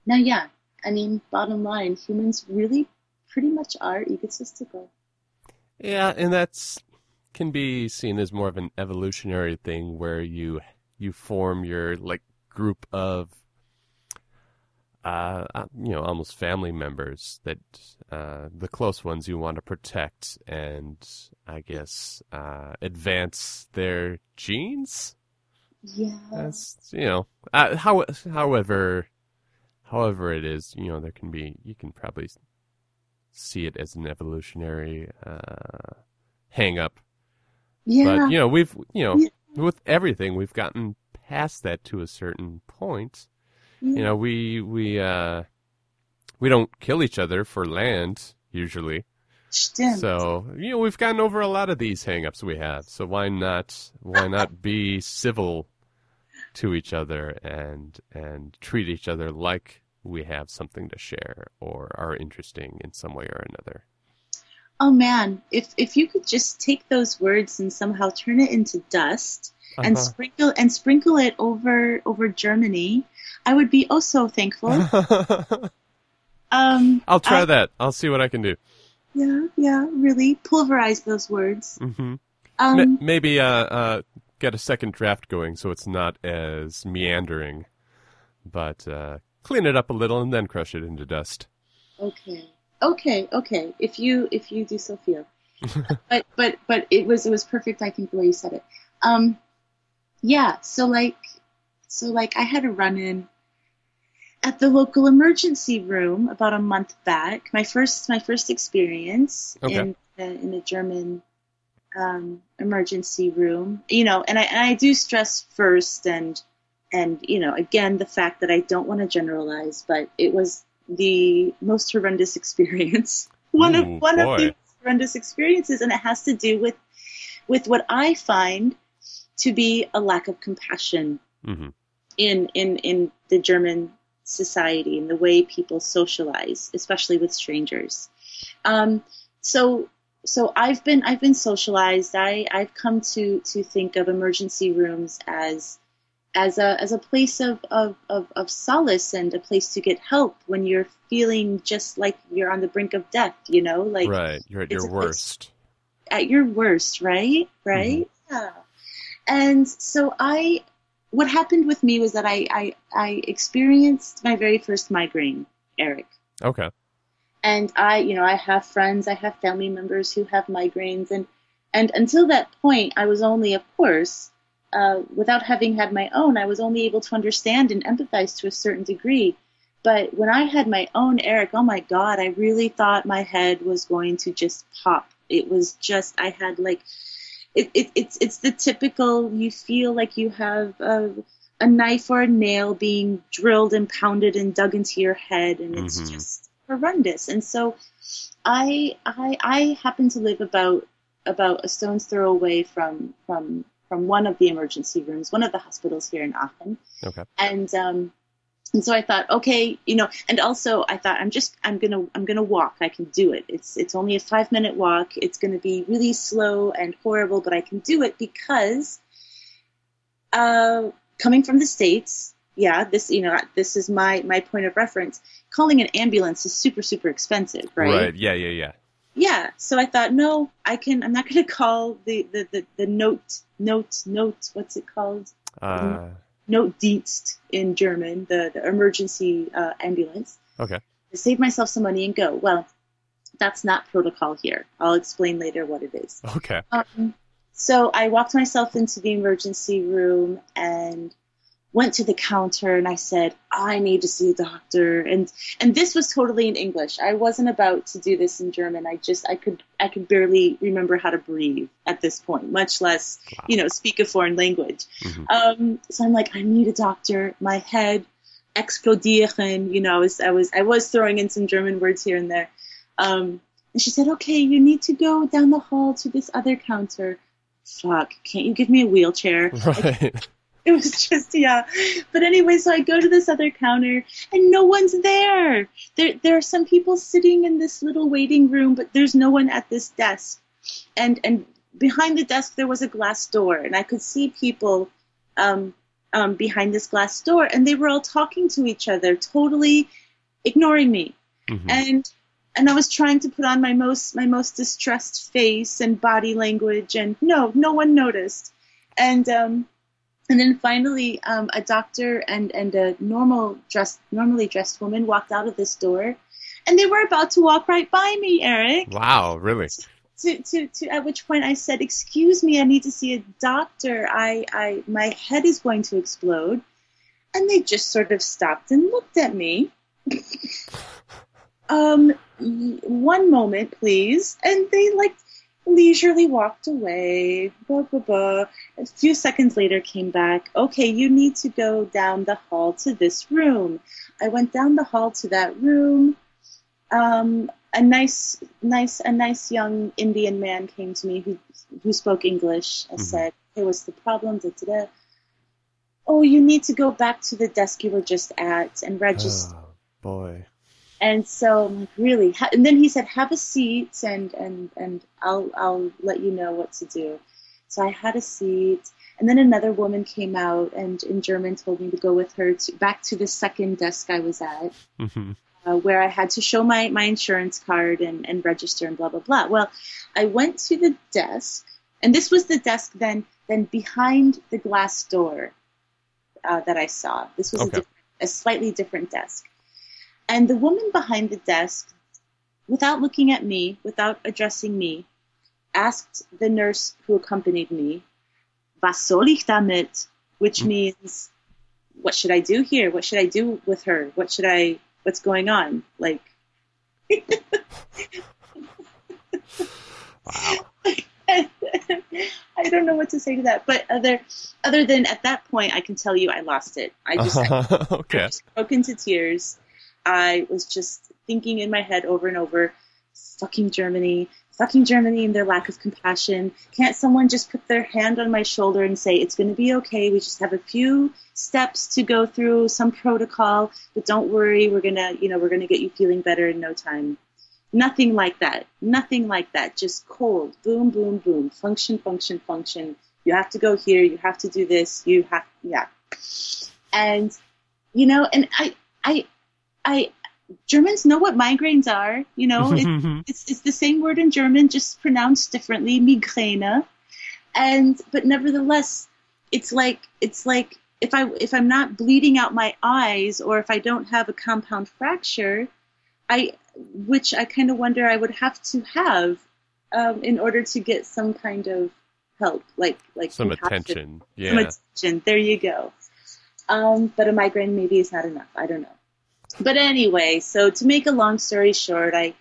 now, yeah, I mean, bottom line, humans really pretty much are egotistical. Yeah, and that's can be seen as more of an evolutionary thing where you you form your like group of uh, you know almost family members that uh, the close ones you want to protect and I guess uh, advance their genes. Yeah. That's you know uh, how however however it is you know there can be you can probably see it as an evolutionary uh, hang up yeah. but you know we've you know Yeah. with everything we've gotten past that to a certain point you know we we uh we don't kill each other for land usually Stimmt. so you know we've gotten over a lot of these hang-ups we have so why not why not be civil to each other and and treat each other like we have something to share or are interesting in some way or another Oh man, if if you could just take those words and somehow turn it into dust and Uh-huh. sprinkle and sprinkle it over over Germany, I would be oh so thankful. Um, I'll try I- that. I'll see what I can do. yeah, yeah. Really pulverize those words. hmm Um, maybe uh, uh, get a second draft going so it's not as meandering, but uh, clean it up a little and then crush it into dust. Okay. Okay, okay. If you if you do so feel. but but but it was it was perfect I think the way you said it. Um yeah, so like so like I had a run in at the local emergency room about a month back. My first my first experience Okay. in uh, in a German um, emergency room. You know, and I and I do stress first and and you know again the fact that I don't want to generalize, but it was the most horrendous experience. one Ooh, of one of boy. the horrendous experiences, and it has to do with with what I find to be a lack of compassion hmm in in in the German society and the way people socialize, especially with strangers. Um, so so I've been I've been socialized. I I've come to to think of emergency rooms as as a as a place of, of, of, of solace and a place to get help when you're feeling just like you're on the brink of death, you know, like right, you're at your place- worst. at your worst, right? Right? Yeah. And so I, what happened with me was that I, I, I experienced my very first migraine, Eric. Okay. And I, you know, I have friends, I have family members who have migraines, and and until that point, I was only, of course, uh, without having had my own, I was only able to understand and empathize to a certain degree. But when I had my own, Eric, oh my God, I really thought my head was going to just pop. It was just, I had like, it, it, it's it's the typical. You feel like you have a, a knife or a nail being drilled and pounded and dug into your head, and it's Mhm. just horrendous. And so, I I I happen to live about about a stone's throw away from from from one of the emergency rooms, one of the hospitals here in Aachen, Okay. and um, and so I thought, okay, you know, and also I thought I'm just I'm gonna I'm gonna walk. I can do it. It's it's only a five minute walk. It's gonna be really slow and horrible, but I can do it because, uh, coming from the states, yeah, this you know this is my my point of reference. Calling an ambulance is super super expensive, right? Right. Yeah. Yeah. Yeah. yeah so i thought no i can i'm not going to call the, the, the, the note note note what's it called Uh, note dienst in german the, the emergency uh, ambulance okay. to save myself some money and go well that's not protocol here i'll explain later what it is Okay. um, so I walked myself into the emergency room and went to the counter and I said, I need to see a doctor. And and this was totally in English. I wasn't about to do this in German. I just I could I could barely remember how to breathe at this point, much less, Wow. you know, speak a foreign language. Mhm. Um, so I'm like, I need a doctor. My head explodieren, you know, I was I was I was throwing in some German words here and there. Um, and she said, okay, you need to go down the hall to this other counter. Fuck, can't you give me a wheelchair? Right. It was just, yeah. But anyway, so I go to this other counter and no one's there. There, there are some people sitting in this little waiting room, but there's no one at this desk. And, and behind the desk, there was a glass door and I could see people, um, um, behind this glass door and they were all talking to each other, totally ignoring me Mhm. and and I was trying to put on my most my most distressed face and body language, and no, no one noticed. And um, and then finally, um, a doctor and and a normal dressed normally dressed woman walked out of this door, and they were about to walk right by me, Eric. Wow. Really. To, to, to at which point I said, "Excuse me, I need to see a doctor. I, I my head is going to explode." And they just sort of stopped and looked at me. um, one moment, please. And they like leisurely walked away. Blah, blah, blah. A few seconds later, came back. Okay, you need to go down the hall to this room. I went down the hall to that room. Um, a nice, nice, a nice young Indian man came to me who who spoke English. I Mhm. said, "Hey, what's the problem?" Da, da, da. Oh, you need to go back to the desk you were just at and register. Oh boy. And so, really? Ha- And then he said, "Have a seat, and and and I'll I'll let you know what to do." So I had a seat, and then another woman came out and in German told me to go with her to, back to the second desk I was at. mm-hmm. uh, where I had to show my, my insurance card and, and register and blah, blah, blah. Well, I went to the desk, and this was the desk then, then behind the glass door uh, that I saw. This was Okay. a, diff- a slightly different desk. And the woman behind the desk, without looking at me, without addressing me, asked the nurse who accompanied me, Was soll ich damit? Which hmm. means, what should I do here? What should I do with her? What should I, what's going on? Like, Wow. I don't know what to say to that. But other, other than at that point, I can tell you I lost it. I just, I okay. just broke into tears. I was just thinking in my head over and over, fucking Germany, fucking Germany and their lack of compassion. Can't someone just put their hand on my shoulder and say, it's going to be okay. We just have a few steps to go through, some protocol, but don't worry. We're going to, you know, we're going to get you feeling better in no time. Nothing like that. Nothing like that. Just cold. Boom, boom, boom. Function, function, function. You have to go here. You have to do this. You have, yeah. And, you know, and I, I, I, Germans know what migraines are. You know, it, it's it's the same word in German, just pronounced differently, Migräne. And but nevertheless, it's like it's like if I if I'm not bleeding out my eyes or if I don't have a compound fracture, I which I kind of wonder I would have to have um, in order to get some kind of help, like like Some attention. Some Yeah. attention. There you go. Um, but a migraine maybe is not enough. I don't know. But anyway, so to make a long story short, I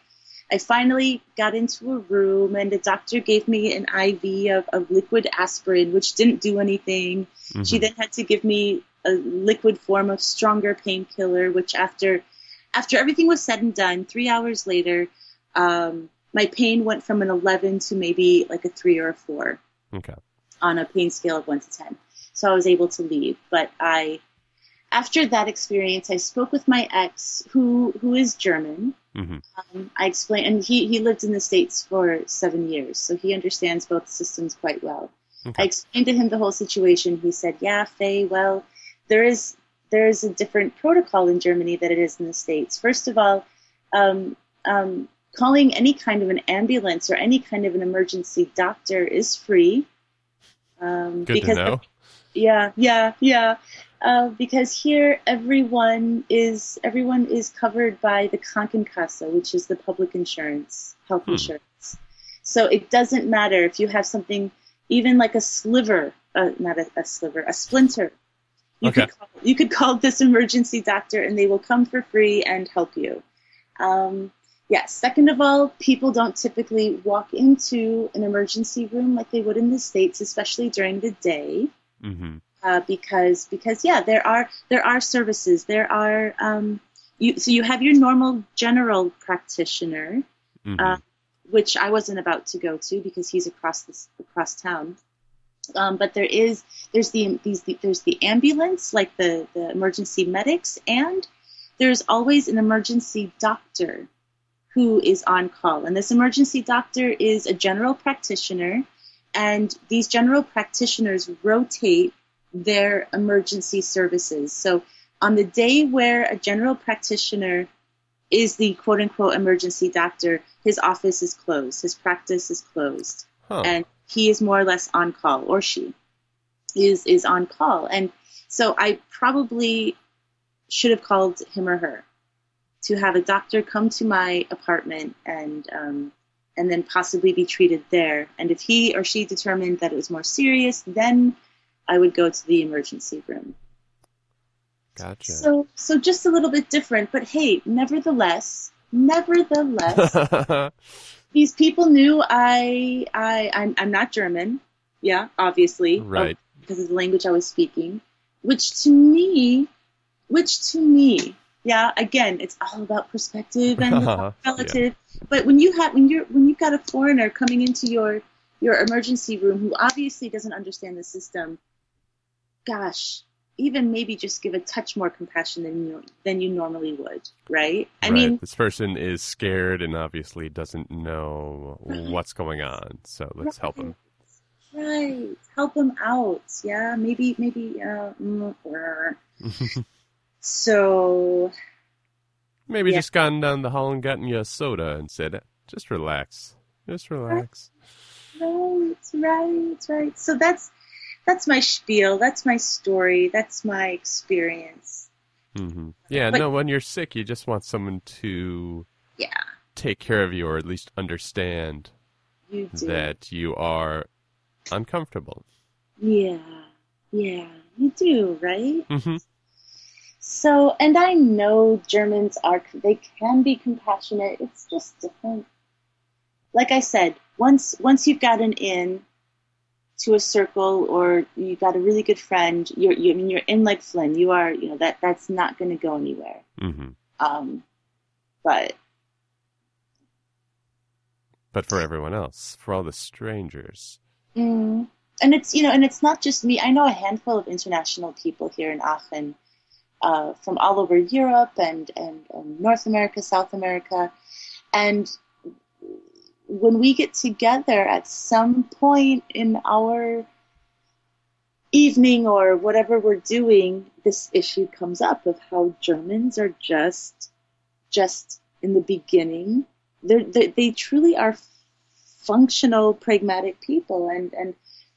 I finally got into a room and the doctor gave me an IV of, of liquid aspirin, which didn't do anything. She Mhm. then had to give me a liquid form of stronger painkiller, which after after everything was said and done, three hours later, um, my pain went from an 11 to maybe like a three or a four Okay. on a pain scale of one to ten. So I was able to leave. But I, after that experience, I spoke with my ex, who who is German. hmm Um, I explained, and he he lived in the states for seven years, so he understands both systems quite well. Okay. I explained to him the whole situation. He said, "Yeah, Faye, well, there is there is a different protocol in Germany than it is in the states. First of all, um, um, calling any kind of an ambulance or any kind of an emergency doctor is free. Um, Good to know. yeah, yeah, yeah. Uh, because here everyone is everyone is covered by the Krankenkasse, which is the public insurance, health Hmm. insurance. So it doesn't matter if you have something, even like a sliver, uh, not a, a sliver, a splinter. You Okay. could call, you could call this emergency doctor, and they will come for free and help you. Um, Yes. Second of all, people don't typically walk into an emergency room like they would in the states, especially during the day, hmm uh, because because yeah, there are there are services. There are um, you so you have your normal general practitioner, hmm uh, which I wasn't about to go to because he's across this across town. Um, but there is there's the these the, there's the ambulance like the the emergency medics and there's always an emergency doctor who is on call and this emergency doctor is a general practitioner and these general practitioners rotate their emergency services so on the day where a general practitioner is the quote unquote emergency doctor, his office is closed, his practice is closed, Huh. and he is more or less on call, or she is is on call. And so I probably should have called him or her to have a doctor come to my apartment and um, and then possibly be treated there. And if he or she determined that it was more serious, then I would go to the emergency room. Gotcha. So, so just a little bit different, but hey, nevertheless, nevertheless, these people knew I, I, I'm, I'm not German. Yeah, obviously, right. Oh, because of the language I was speaking, which to me, which to me, yeah, again, it's all about perspective and Yeah. relative. But when you have, when you're, when you've got a foreigner coming into your, your emergency room who obviously doesn't understand the system, gosh, even maybe just give a touch more compassion than you than you normally would, right? I right. mean, this person is scared and obviously doesn't know what's going on. So let's help him. right, help them out, yeah, maybe maybe uh, so Maybe Yeah. just gone down the hall and gotten you a soda and said, just relax. Just relax. Right, right, right. So that's that's my spiel. That's my story. That's my experience. hmm Yeah, But- no, when you're sick, you just want someone to Yeah, take care of you or at least understand you that you are uncomfortable. Yeah, yeah, you do, right? Mm-hmm. So, and I know Germans are, they can be compassionate. It's just different. Like I said, once, once you've gotten in to a circle or you got a really good friend, you're, you, I mean, you're in like Flynn, you are, you know, that, that's not going to go anywhere. hmm Um, but But for everyone else, for all the strangers. Mm. And it's you know, and it's not just me. I know a handful of international people here in Aachen, uh, from all over Europe and, and and North America, South America, and when we get together at some point in our evening or whatever we're doing, this issue comes up of how Germans are just just in the beginning. They they truly are functional, pragmatic people, and and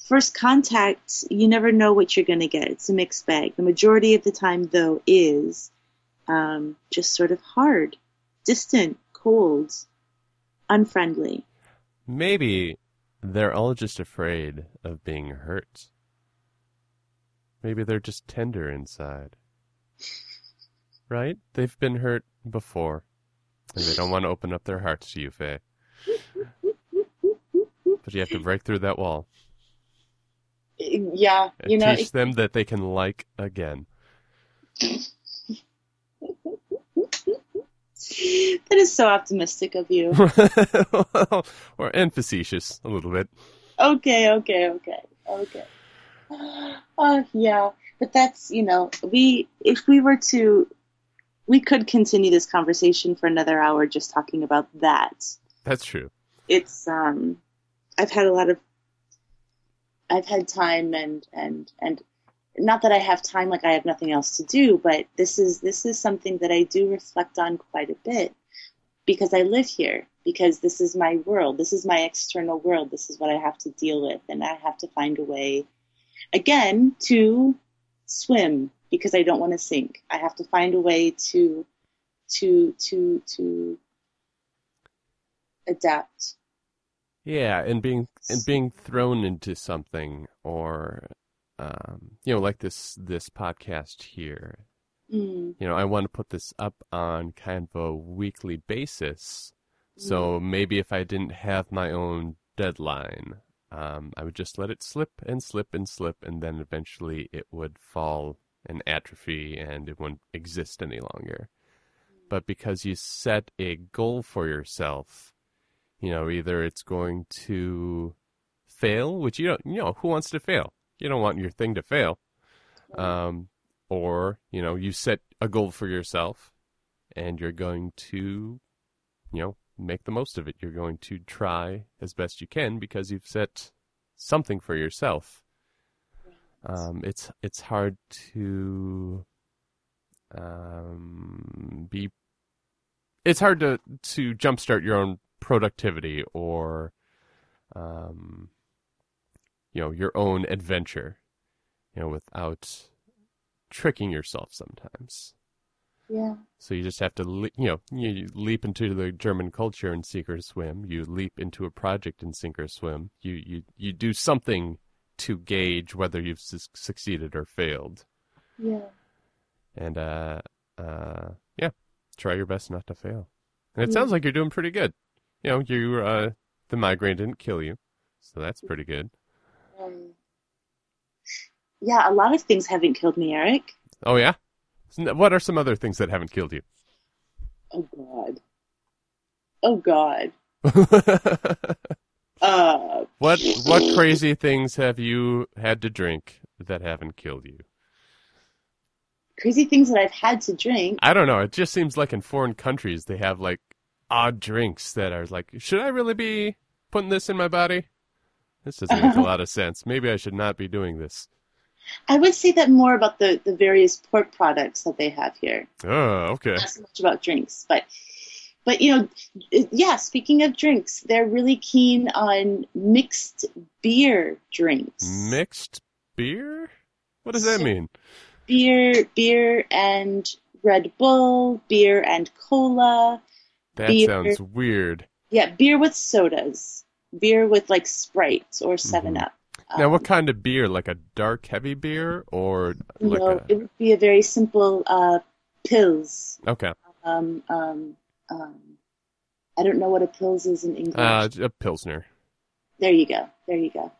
first contact, you never know what you're going to get. It's a mixed bag. The majority of the time, though, is um, just sort of hard, distant, cold, unfriendly. Maybe they're all just afraid of being hurt. Maybe they're just tender inside. Right? They've been hurt before. And they don't want to open up their hearts to you, Faye. But you have to break through that wall Yeah, and you know, teach them that they can like again. That is so optimistic of you. or and facetious a little bit. okay, okay, okay, okay. Uh, yeah, but that's you know, we if we were to, we could continue this conversation for another hour just talking about that. That's true. It's um, I've had a lot of, I've had time and and and not that I have time like I have nothing else to do, but this is this is something that I do reflect on quite a bit because I live here because this is my world. This is my external world. This is what I have to deal with and I have to find a way again to swim because I don't want to sink. I have to find a way to to to to adapt. Yeah, and being and being thrown into something or um, you know, like this this podcast here. Mm, You know, I want to put this up on kind of a weekly basis. So maybe if I didn't have my own deadline, um, I would just let it slip and slip and slip, and then eventually it would fall and atrophy, and it wouldn't exist any longer. But because you set a goal for yourself, you know, either it's going to fail, which you don't, you know, who wants to fail? You don't want your thing to fail. Um, or, you know, you set a goal for yourself and you're going to, you know, make the most of it. You're going to try as best you can because you've set something for yourself. Um, it's it's hard to um, be. It's hard to to jumpstart your own productivity or, um, you know, your own adventure, you know, without tricking yourself sometimes. yeah. So you just have to, le- you know, you leap into the German culture and sink or swim. You leap into a project and sink or swim. You you you do something to gauge whether you've su- succeeded or failed. Yeah. And uh, uh, yeah, try your best not to fail. And it Yeah. sounds like you're doing pretty good. You know, you uh, the migraine didn't kill you, so that's pretty good. Um, yeah, a lot of things haven't killed me, Eric. Oh yeah, what are some other things that haven't killed you? Oh God. Oh God. Uh, What what crazy things have you had to drink that haven't killed you? crazy things that I've had to drink. I don't know. It just seems like in foreign countries they have like odd drinks that are like, should I really be putting this in my body? This doesn't make a lot of sense. Maybe I should not be doing this. I would say that more about the, the various pork products that they have here. Oh, okay. Not so much about drinks, but but you know, yeah. Speaking of drinks, they're really keen on mixed beer drinks. Mixed beer? What does that So- mean? beer, beer and Red Bull, beer and cola. That beer. sounds weird. Yeah, beer with sodas. Beer with like Sprite or 7 Mhm. Up. Now, what Um, kind of beer? Like a dark, heavy beer, or like no, it would be a very simple uh, Pils. okay, Um, um, um, I don't know what a Pils is in English. uh, a pilsner? there you go. There you go.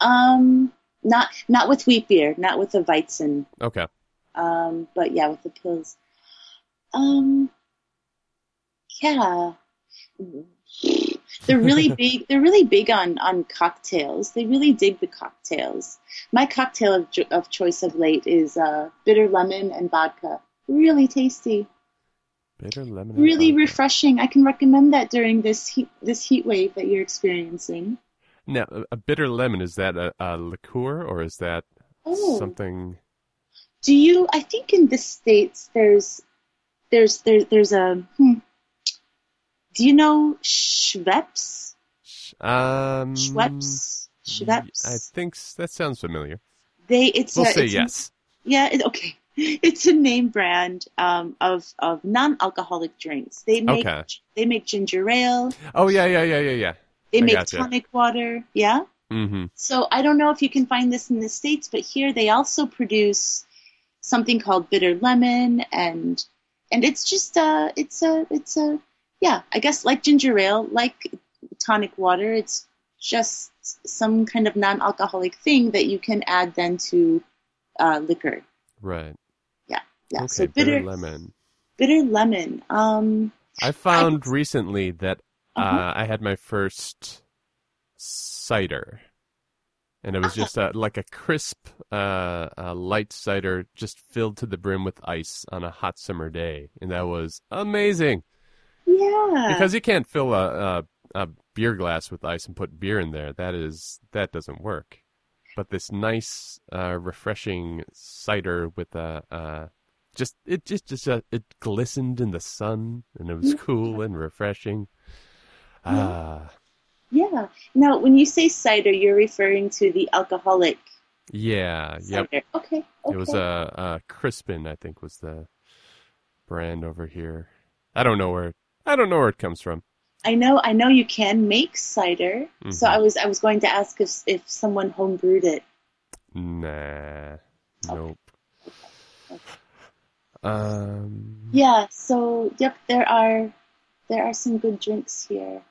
Um, not not with wheat beer, not with the Weizen. Okay, Um, but yeah, with the Pils. Um, yeah. They're really big. They're really big on on cocktails. They really dig the cocktails. My cocktail of, of choice of late is uh, bitter lemon and vodka. Really tasty. bitter lemon. Really refreshing. I can recommend that during this heat this heat wave that you're experiencing. Now, a- bitter lemon is that a, a liqueur or is that Oh. something? Do you? I think in the states there's there's there, there's a. Hmm, do you know Schweppes? Um, Schweppes. Schweppes. I think that sounds familiar. They it's We'll a, say it's a- yes. yeah. It, okay. It's a name brand um, of of non-alcoholic drinks. They make Okay. they make ginger ale. Oh yeah, yeah, yeah, yeah, yeah. They I make gotcha. tonic water. Yeah. Mm-hmm. So I don't know if you can find this in the states, but here they also produce something called bitter lemon, and and it's just uh it's a it's a yeah I guess like ginger ale, like tonic water. It's just some kind of non-alcoholic thing that you can add then to uh, liquor. Right. Yeah. okay. so bitter, bitter lemon. bitter lemon. Um. I found recently that uh, Uh-huh. I had my first cider, and it was just uh, like a crisp, uh, uh, light cider, just filled to the brim with ice on a hot summer day, and that was amazing. Yeah. Because you can't fill a, a a beer glass with ice and put beer in there. That is that doesn't work. But this nice, uh, refreshing cider with a uh, just it just just uh, it glistened in the sun and it was cool and refreshing. Ah, yeah. Now, when you say cider, you're referring to the alcoholic yeah, yep. Okay. Okay. It was a uh, uh, Crispin, I think, was the brand over here. I don't know where I don't know where it comes from. I know, I know you can make cider. So Mhm. I was, I was going to ask if if someone home brewed it. Nah, nope. Um, Yeah. So yep, there are, there are some good drinks here.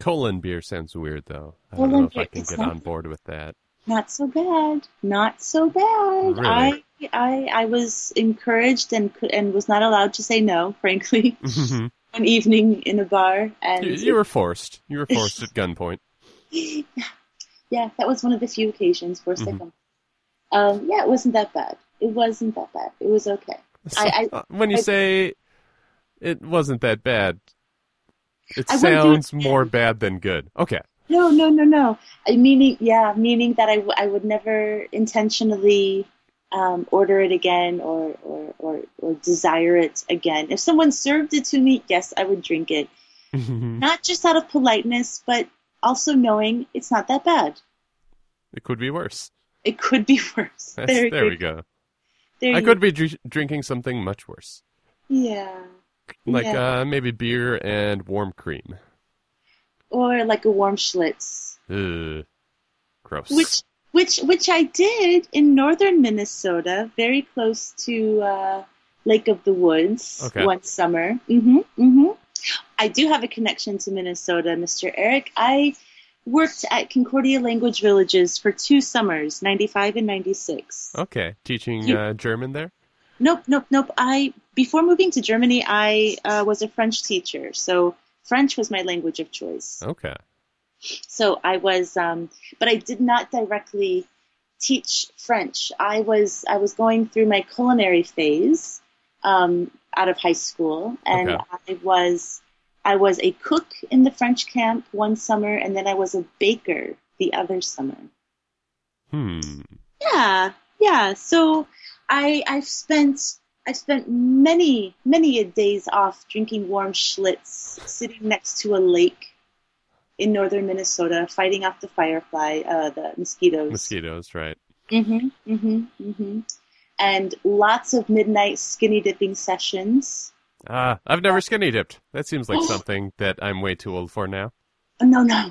colon beer sounds weird though. I don't Colon know if I can get on board with that. Not so bad. Not so bad. Really? I, I, I was encouraged and could, and was not allowed to say no. Frankly, you, one evening in a bar, and you were forced. You were forced at gunpoint. yeah, that was one of the few occasions Mhm. second. Um, yeah, it wasn't that bad. It wasn't that bad. It was okay. I- Uh, when you I- say it wasn't that bad, I it sounds more bad than good. Okay. No, no, no, no. I meaning, yeah, meaning that I, w- I would never intentionally um, order it again or, or, or, or desire it again. If someone served it to me, yes, I would drink it. Not just out of politeness, but also knowing it's not that bad. it could be worse. It could be worse. There, there we go. There I could be dr- drinking something much worse, Yeah. like Yeah. uh, maybe beer and warm cream. Or like a warm Schlitz. Ugh. Gross. Which which which I did in northern Minnesota, very close to uh, Lake of the Woods Okay. one summer. hmm hmm I do have a connection to Minnesota, Mr. Eric. I worked at Concordia Language Villages for two summers, 95 and 96. Okay, teaching You- uh, German there. Nope, nope, nope. I before moving to Germany, I uh, was a French teacher, so French was my language of choice. Okay. So I was, um, but I did not directly teach French. I was I was going through my culinary phase um, out of high school, and Okay. I was I was a cook in the French camp one summer, and then I was a baker the other summer. Hmm. Yeah, yeah. So I I've spent I've spent many many a days off drinking warm Schlitz, sitting next to a lake in northern Minnesota, fighting off the firefly, uh, the mosquitoes. Mosquitoes, right? Mm-hmm. Mm-hmm. Mm-hmm. And lots of midnight skinny dipping sessions. Ah, I've never skinny dipped. That seems like something that I'm way too old for now. Oh, no, no.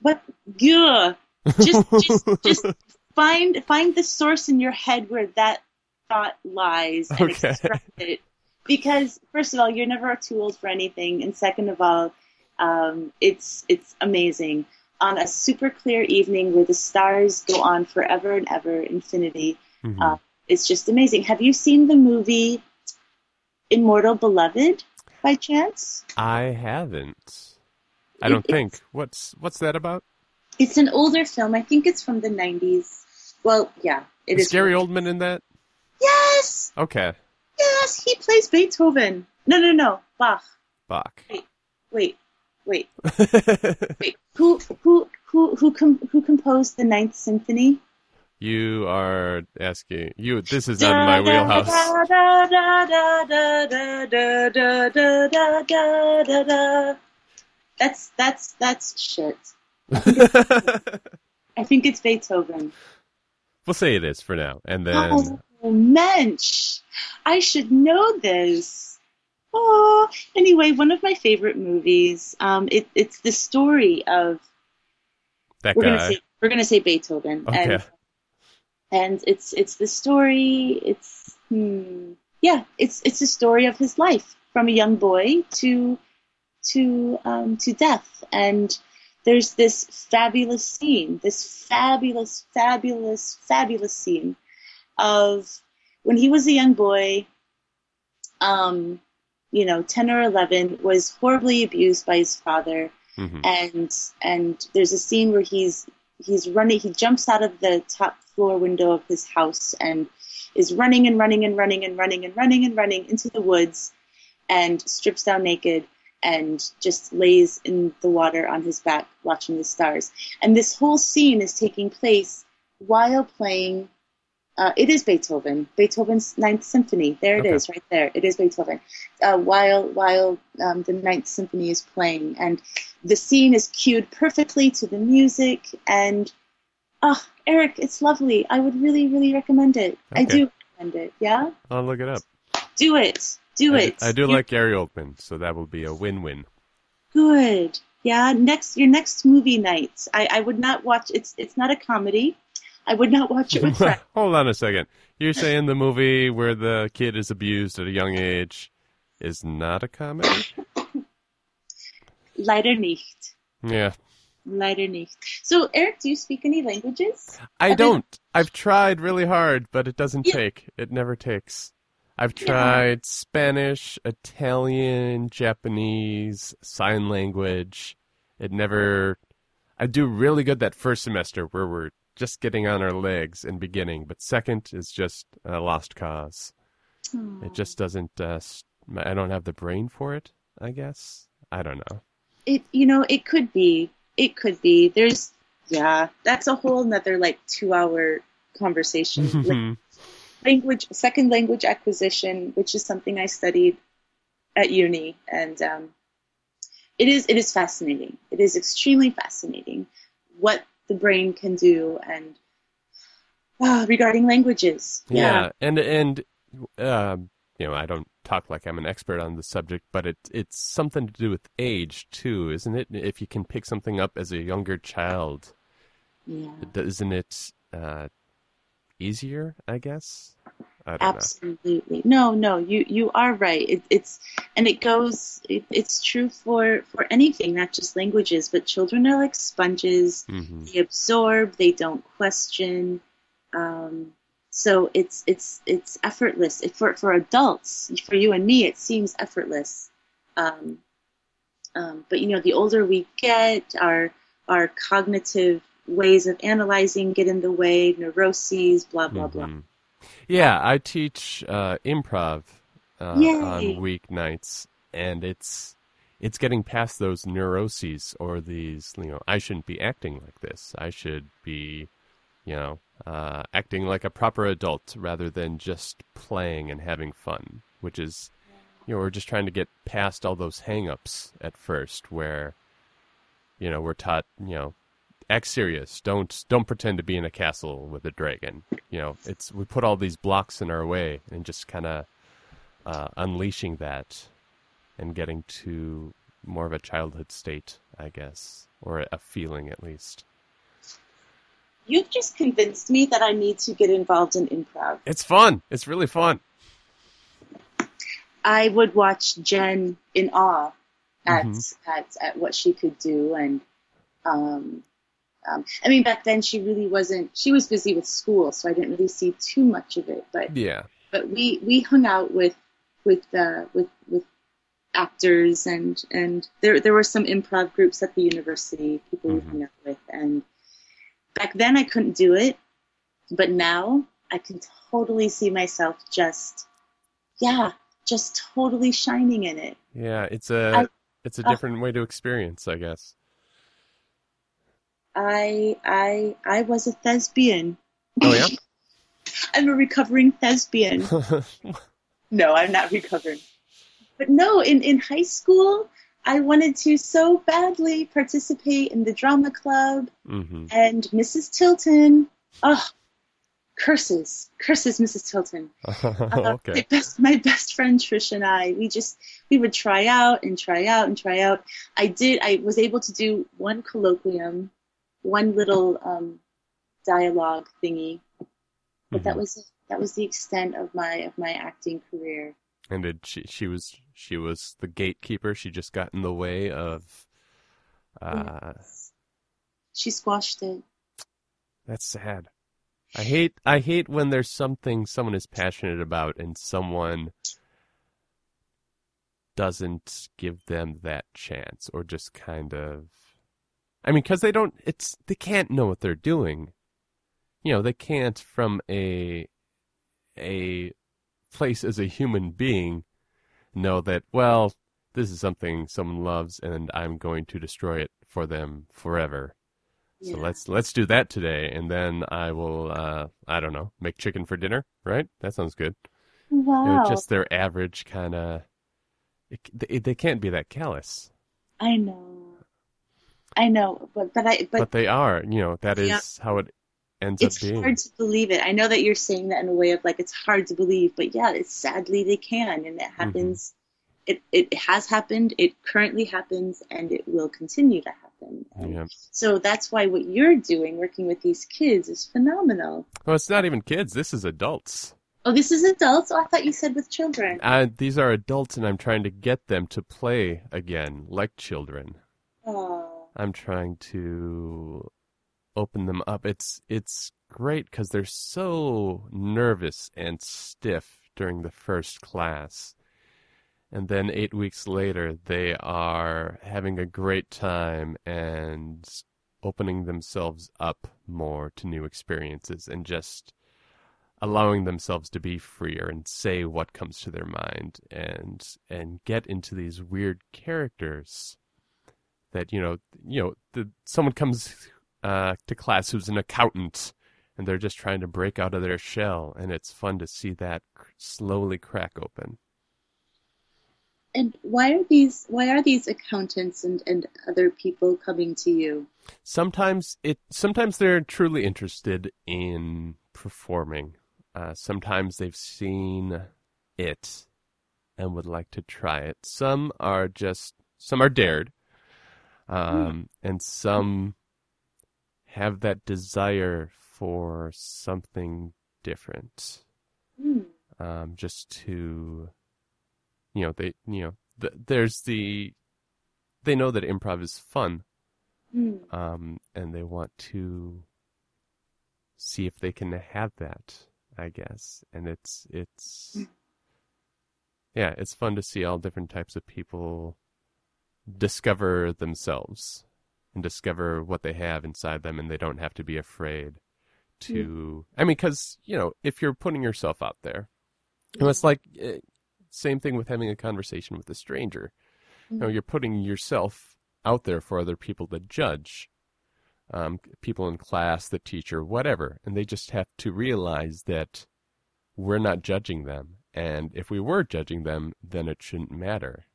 What? Yeah. Just, just, just find find the source in your head where that thought lies and Okay. extract it. Because first of all, you're never too old for anything, and second of all, um, it's it's amazing. On a super clear evening where the stars go on forever and ever, infinity, Mhm. uh, it's just amazing. Have you seen the movie Immortal Beloved by chance? I haven't. I don't think. What's what's that about? It's an older film. I think it's from the 90s. Well, yeah, it Is is. Gary Oldman in that? Yes, Okay. yes, he plays Beethoven. No, no, no, Bach. Bach. Wait, wait, wait, who who who who com- who composed the Ninth Symphony? You are asking you. This is not in my wheelhouse. That's that's that's shit. I think it's, I think it's Beethoven. We'll say it is for now, and then. Oh, mensch! I should know this. Oh, anyway, one of my favorite movies. Um, it, it's the story of that we're gonna guy. say we're gonna say Beethoven, and Okay. and it's it's the story. It's hmm, yeah, it's it's a story of his life from a young boy to to um, to death, and there's this fabulous scene, this fabulous, fabulous, fabulous scene of when he was a young boy, um, you know, ten or eleven, was horribly abused by his father Mhm. and and there's a scene where he's he's running he jumps out of the top floor window of his house and is running and running and running and running and running and running into the woods and strips down naked and just lays in the water on his back watching the stars and this whole scene is taking place while playing uh, it is Beethoven, Beethoven's Ninth Symphony. There it Okay. is, right there. It is Beethoven. Uh, while while um, the Ninth Symphony is playing, and the scene is cued perfectly to the music and oh eric it's lovely i would really really recommend it i do recommend it yeah I'll look it up. do it do I, it I do You- like Gary Oldman, so that will be a win-win. good yeah next your next movie night i i would not watch it's it's not a comedy i would not watch it with friends Hold on a second. You're saying the movie where the kid is abused at a young age is not a comedy? leider nicht Yeah. leider nicht so eric do you speak any languages I than- don't. I've tried really hard, but it doesn't Yeah. take. It never takes. I've Yeah. tried Spanish, Italian, Japanese, sign language. It never. I do really good that first semester where we're just getting on our legs and beginning, but second is just a lost cause. It just doesn't. Uh, I don't have the brain for it. I guess. I don't know. it you know it could be it could be there's yeah that's a whole nother like two hour conversation Like, language second language acquisition which is something i studied at uni and um, it is it is fascinating it is extremely fascinating what the brain can do and ah, regarding languages Yeah, and and um, you know, I don't talk like I'm an expert on the subject, but it it's something to do with age too, isn't it? If you can pick something up as a younger child, yeah isn't it uh, easier? I guess. Absolutely. No, no, you you are right. It, it's and it goes. It, it's true for for anything, not just languages. But children are like sponges. know. hmm They absorb. They don't question. Um, so it's it's it's effortless. For for adults, for you and me, it seems effortless. Um, um, but you know, the older we get, our our cognitive ways of analyzing get in the way. Neuroses, blah blah blah. Yeah, I teach uh, improv uh, on weeknights, and it's it's getting past those neuroses or these. You know, I shouldn't be acting like this. I should be, you know, uh, acting like a proper adult rather than just playing and having fun, which is, you know, we're just trying to get past all those hang-ups at first where, you know, we're taught, you know, act serious. Don't don't pretend to be in a castle with a dragon. You know, it's we put all these blocks in our way and just kind of uh, unleashing that and getting to more of a childhood state, I guess, or a feeling at least. You've just convinced me that I need to get involved in improv. It's fun. It's really fun. I would watch Jen in awe at mm-hmm. at at what she could do, and um, um, I mean, back then she really wasn't. She was busy with school, so I didn't really see too much of it. But yeah, but we we hung out with with uh, with with actors and and there there were some improv groups at the university people mm-hmm. we hung out with and back then I couldn't do it, but now I can totally see myself just yeah, just totally shining in it. Yeah, it's a I, it's a different uh, way to experience, I guess. I I I was a thespian. Oh yeah. I'm a recovering thespian. no, I'm not recovering. But no, in in high school, I wanted to so badly participate in the drama club mm-hmm. and Mrs. Tilton. Oh, curses, curses, Mrs. Tilton. uh, okay. my, best, my best friend Trish and I, we just we would try out and try out and try out. I did. I was able to do one colloquium one little um, dialogue thingy, but mm-hmm. that was that was the extent of my of my acting career. And did she she was she was the gatekeeper. She just got in the way of. Uh... Yes. She squashed it. That's sad. I hate I hate when there's something someone is passionate about and someone doesn't give them that chance or just kind of I mean, because they don't, it's, they can't know what they're doing. You know, they can't from a, a place as a human being know that, well, this is something someone loves and I'm going to destroy it for them forever. Yeah. So let's let's do that today, and then I will uh, I don't know make chicken for dinner. Right? That sounds good. Wow. You know, just their average kind of. They, they can't be that callous. I know. I know, but but I but, but they are. You know, that is yeah. how it ends it's up being. It's hard to believe it. I know that you're saying that in a way of like it's hard to believe, but yeah, it's sadly they can, and it mm-hmm. happens. Mm-hmm. It it has happened. It currently happens, and it will continue to happen. Yeah. So that's why what you're doing, working with these kids, is phenomenal. Well, it's not even kids. This is adults. Oh, this is adults. Oh, I thought you said with children. Uh, these are adults, and I'm trying to get them to play again like children. Oh. I'm trying to open them up. It's it's great because they're so nervous and stiff during the first class. And then eight weeks later, they are having a great time and opening themselves up more to new experiences and just allowing themselves to be freer and say what comes to their mind and and get into these weird characters that you know you know the, someone comes uh, to class who's an accountant and they're just trying to break out of their shell and it's fun to see that slowly crack open. And why are these why are these accountants and, and other people coming to you? Sometimes it sometimes they're truly interested in performing. Uh, sometimes they've seen it and would like to try it. Some are just some are dared um, and some have that desire for something different. Mm. Um, just to, you know, they, you know, th- there's the, they know that improv is fun, mm. um, and they want to see if they can have that. I guess, and it's it's, mm. yeah, it's fun to see all different types of people discover themselves and discover what they have inside them and they don't have to be afraid to mm. i mean because you know if you're putting yourself out there you know, it's like uh, same thing with having a conversation with a stranger mm. you know mm-hmm. you're putting yourself out there for other people to judge um, people in class, the teacher, whatever, and they just have to realize that we're not judging them. And if we were judging them, then it shouldn't matter.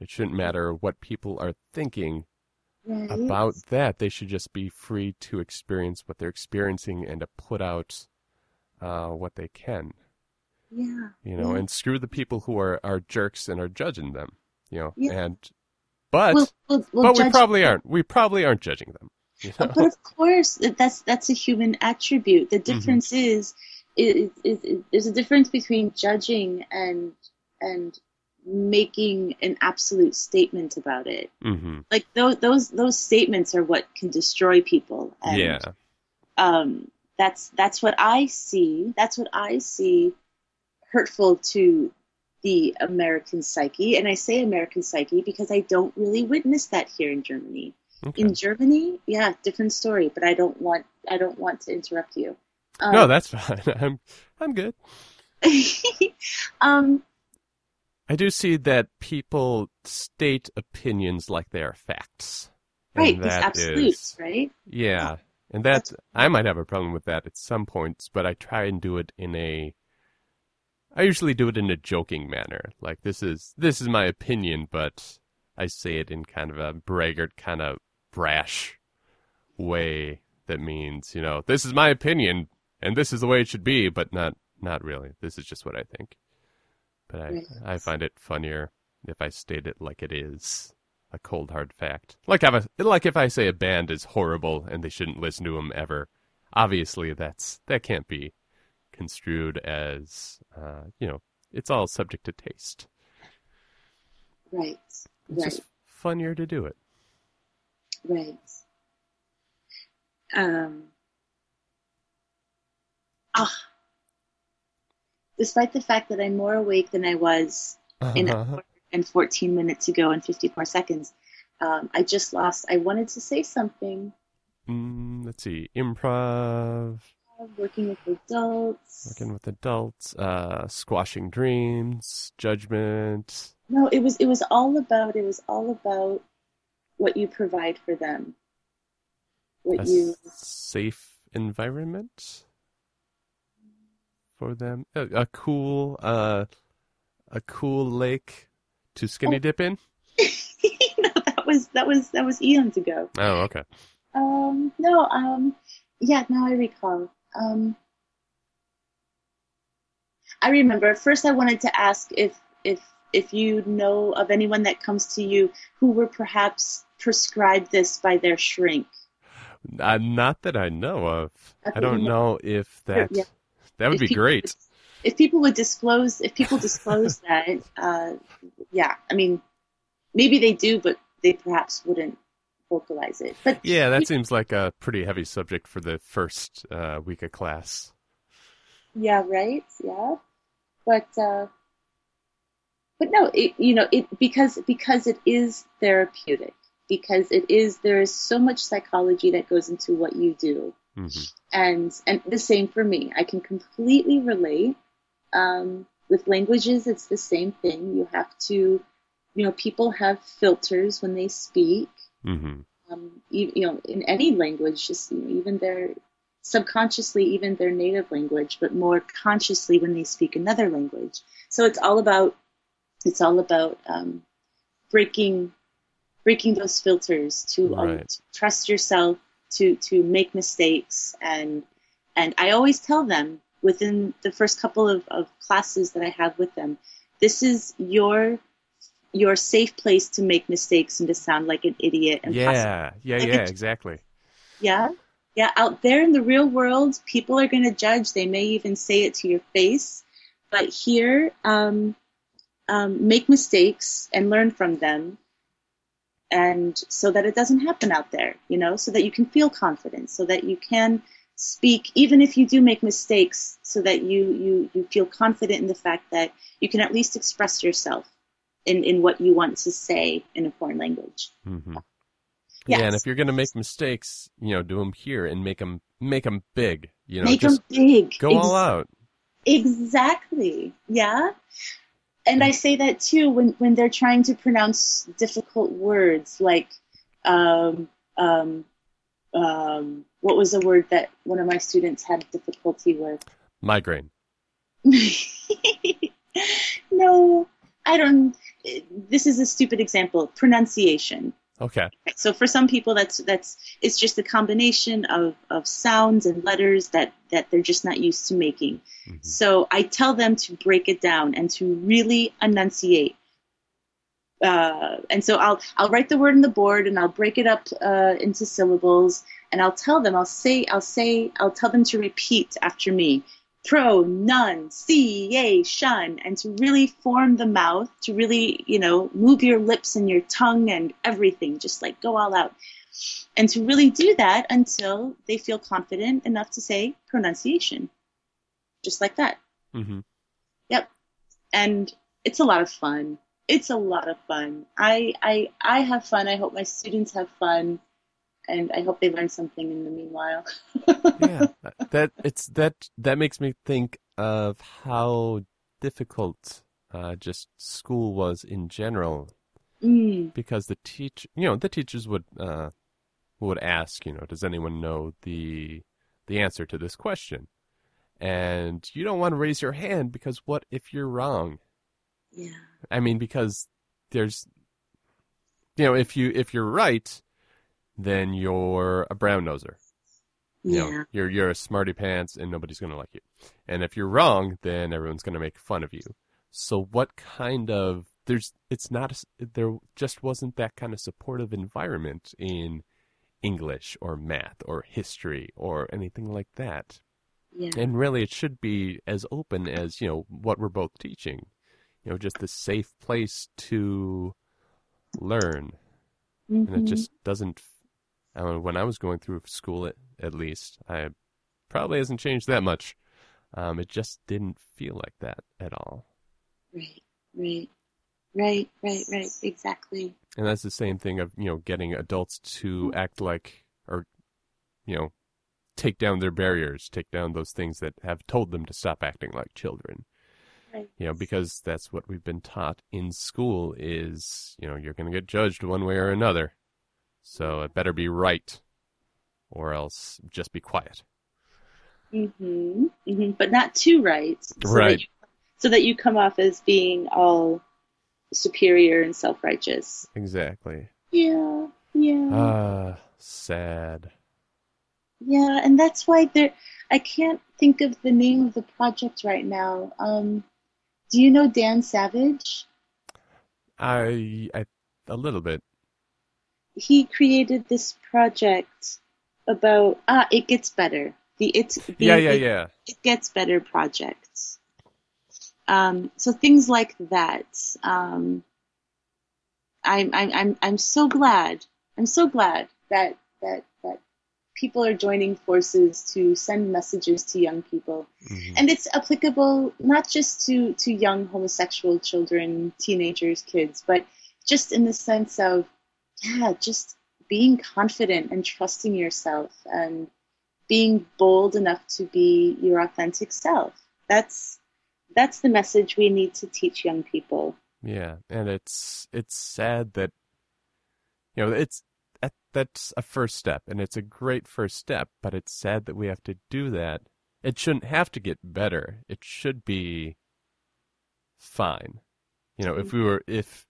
It shouldn't matter what people are thinking Right. about that. They should just be free to experience what they're experiencing and to put out uh, what they can, yeah. you know, Yeah. and screw the people who are, are jerks and are judging them, you know, Yeah. and, but, Well, well, well, but we probably aren't. We probably aren't judging them. You know? But of course, that's that's a human attribute. The Mm-hmm. difference is, is, is, is there's a difference between judging and and making an absolute statement about it. hmm Like those those those statements are what can destroy people. And, Yeah. Um, that's that's what I see. That's what I see hurtful to the American psyche, and I say American psyche because I don't really witness that here in Germany. Okay. In Germany, yeah, different story. But I don't want I don't want to interrupt you. Um, no, that's fine. I'm, I'm good. um, I do see that people state opinions like they are facts. Right, these absolutes, is- right? Yeah, and that I might have a problem with that at some points, but I try and do it in a. I usually do it in a joking manner, like this is this is my opinion, but I say it in kind of a braggart, kind of brash way. That means, you know, this is my opinion, and this is the way it should be, but not not really. This is just what I think. But I I find it funnier if I state it like it is a cold hard fact. Like if I, like if I say a band is horrible and they shouldn't listen to them ever. Obviously, that's that can't be construed as uh, you know it's all subject to taste. Right, It's right, just funnier to do it. right. Um, ah, despite the fact that I'm more awake than I was in an hour and 14 minutes ago and 54 seconds, um, I just lost. I wanted to say something. Mm, let's see, improv, Working with adults. working with adults, uh, squashing dreams, judgment. No, it was it was all about it was all about what you provide for them. What a you safe environment for them. A, a cool, uh, a cool lake to skinny Oh. dip in. no, that was that was that was eons ago. Oh, okay. Um, no, um, yeah, now I recall. Um, I remember. First, I wanted to ask if if if you know of anyone that comes to you who were perhaps prescribed this by their shrink. Uh, not that I know of. I don't know if that Yeah. That would If be great. would- if people would disclose, if people disclose that, uh, yeah, I mean, maybe they do, but they perhaps wouldn't vocalize it. But Yeah, that seems like a pretty heavy subject for the first uh, week of class. Yeah, right. Yeah, but uh, but no, it, you know, it because because it is therapeutic. Because it is there is so much psychology that goes into what you do, hmm and and the same for me. I can completely relate. Um, with languages, it's the same thing. You have to, you know, people have filters when they speak. hmm Um, you, you know, in any language, just you know, even their subconsciously, even their native language, but more consciously when they speak another language. So it's all about it's all about um, breaking breaking those filters to, um, to trust yourself, to to make mistakes, and and I always tell them within the first couple of, of classes that I have with them, this is your your safe place to make mistakes and to sound like an idiot and Yeah, yeah, Like yeah, exactly. yeah. Yeah, out there in the real world, people are going to judge. They may even say it to your face. But here, um, um, make mistakes and learn from them. And so that it doesn't happen out there, you know, so that you can feel confident, so that you can speak, even if you do make mistakes, so that you, you, you feel confident in the fact that you can at least express yourself in, in what you want to say in a foreign language. mm-hmm. Yeah, and if you're gonna make mistakes, you know, do them here and make them make them big. You know, Make just them big. go Ex- all out. Exactly. Yeah. And I say that too when, when they're trying to pronounce difficult words like um, um, um, what was a word that one of my students had difficulty with? Migraine. no, I don't. This is a stupid example. Pronunciation. Okay. So for some people, that's that's it's just a combination of, of sounds and letters that that they're just not used to making. Mhm. So I tell them to break it down and to really enunciate. Uh, and so I'll I'll write the word on the board and I'll break it up uh, into syllables and I'll tell them I'll say I'll say I'll tell them to repeat after me pronunciation and to really form the mouth to really you know move your lips and your tongue and everything just like go all out and to really do that until they feel confident enough to say pronunciation just like that Mm-hmm. Yep. And it's a lot of fun. It's a lot of fun. I I I have fun. I hope my students have fun. And I hope they learn something in the meanwhile. yeah, that it's that that makes me think of how difficult uh, just school was in general Mm, because the teach you know the teachers would uh, would ask you know does anyone know the the answer to this question and you don't want to raise your hand because what if you're wrong yeah. I mean because there's you know if you if you're right then you're a brown noser you Yeah. know, you're you're a smarty pants and nobody's gonna like you. And if you're wrong, then everyone's gonna make fun of you. So what kind of there's it's not there just wasn't that kind of supportive environment in English or math or history or anything like that. Yeah. And really, it should be as open as you know what we're both teaching. You know, just a safe place to learn and it Mhm. just doesn't. I mean, when I was going through school, at, at least, I probably hasn't changed that much. Um, it just didn't feel like that at all, Right. Right. Right. Right. Right. Exactly. and that's the same thing of you know getting adults to act like, or you know, take down their barriers, take down those things that have told them to stop acting like children. Right. You know, because that's what we've been taught in school is you know you're going to get judged one way or another, so it better be right, or else just be quiet. hmm hmm But not too right. So Right. That you, so that you come off as being all superior and self-righteous. Exactly. Yeah. Yeah. Ah, sad. Yeah, and that's why there. I can't think of the name of the project right now. Um, do you know Dan Savage? I, I, a little bit. He created this project about ah, it gets better. The it's the, Yeah, yeah, it, yeah. it gets better projects. Um, so things like that. Um, I'm I'm I'm I'm so glad. I'm so glad that that that people are joining forces to send messages to young people. Mhm. and it's applicable not just to to young homosexual children teenagers kids but just in the sense of yeah just being confident and trusting yourself and being bold enough to be your authentic self that's that's the message we need to teach young people Yeah, and it's it's sad that you know it's that, that's a first step, and it's a great first step. But it's sad that we have to do that. It shouldn't have to get better. It should be fine. You know, if we were if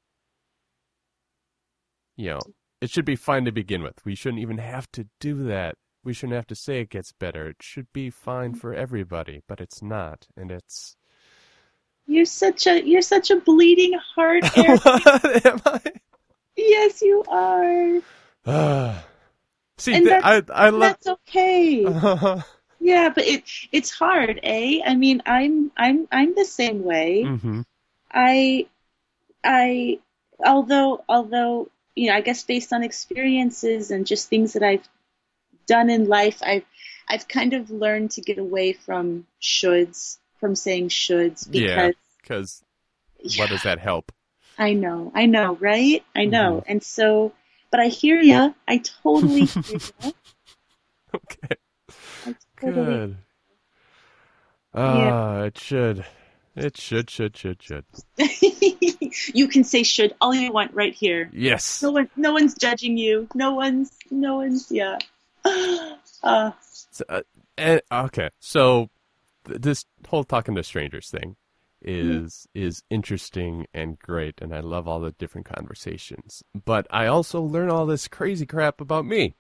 you know, it should be fine to begin with. We shouldn't even have to do that. We shouldn't have to say it gets better. It should be fine for everybody, but it's not, and it's. you're such a you're such a bleeding heart what am I? yes you are. See, And th- I I love. that's okay Yeah, but it it's hard, eh? I mean, I'm I'm I'm the same way. hmm I I although although you know, I guess based on experiences and just things that I've done in life, I've I've kind of learned to get away from shoulds, from saying shoulds Yeah. because Because what does that help? I know, I know, right? I know. Mm-hmm. And so but I hear ya. I totally hear ya. Okay, totally good. Ah, it should. It should, should, should, should. you can say should all you want right here. Yes. No one, no one's judging you. No one's, no one's, yeah. Uh, So, uh, and, okay, so th- this whole talking to strangers thing is is interesting and great, and I love all the different conversations. But I also learn all this crazy crap about me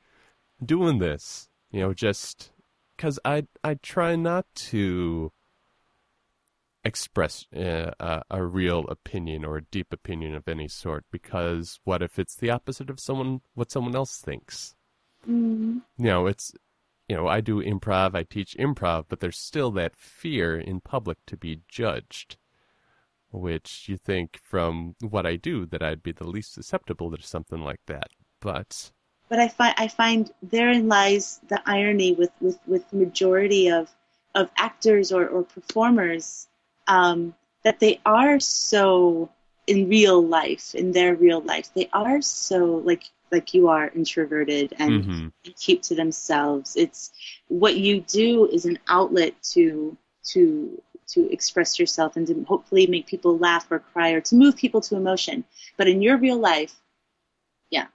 doing this. You know, just because I I try not to express uh, a, a real opinion or a deep opinion of any sort because what if it's the opposite of someone what someone else thinks mm, you know, it's, you know, I do improv, I teach improv, but there's still that fear in public to be judged, which you think from what I do that I'd be the least susceptible to something like that. But, but I find I find therein lies the irony with with with majority of of actors or or performers um, that they are so in real life in their real life they are so like like you are introverted and Mhm. keep to themselves. It's what you do is an outlet to to to express yourself and to hopefully make people laugh or cry or to move people to emotion. But in your real life, yeah,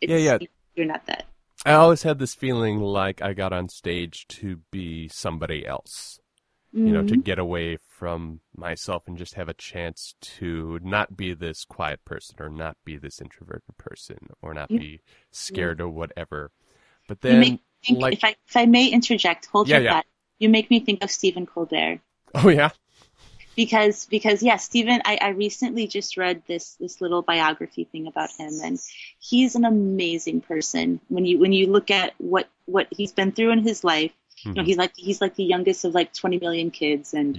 Yeah, yeah. you're not that. I always had this feeling like I got on stage to be somebody else, you know, to Mhm. get away from myself and just have a chance to not be this quiet person or not be this introverted person or not be scared or whatever. But then, like- if I if I may interject, hold Yeah, your yeah. thought. You make me think of Stephen Colbert. oh yeah, because because yeah stephen I, I recently just read this this little biography thing about him and he's an amazing person when you when you look at what what he's been through in his life you know Mhm. he's like he's like the youngest of like 20 million kids and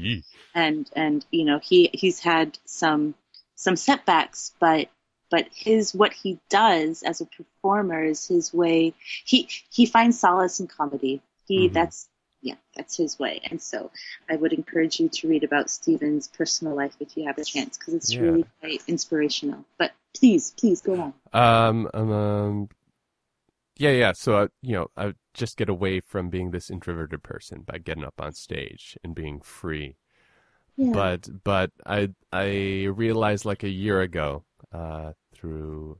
and and you know he he's had some some setbacks but but his what he does as a performer is his way he he finds solace in comedy he Mhm. that's yeah that's his way and so i would encourage you to read about stephen's personal life if you have a chance because it's Yeah. really quite inspirational but please please go on Um, um, um, yeah, yeah. So, uh, you know, I just get away from being this introverted person by getting up on stage and being free. yeah But, but I, I realized like a year ago, uh, through,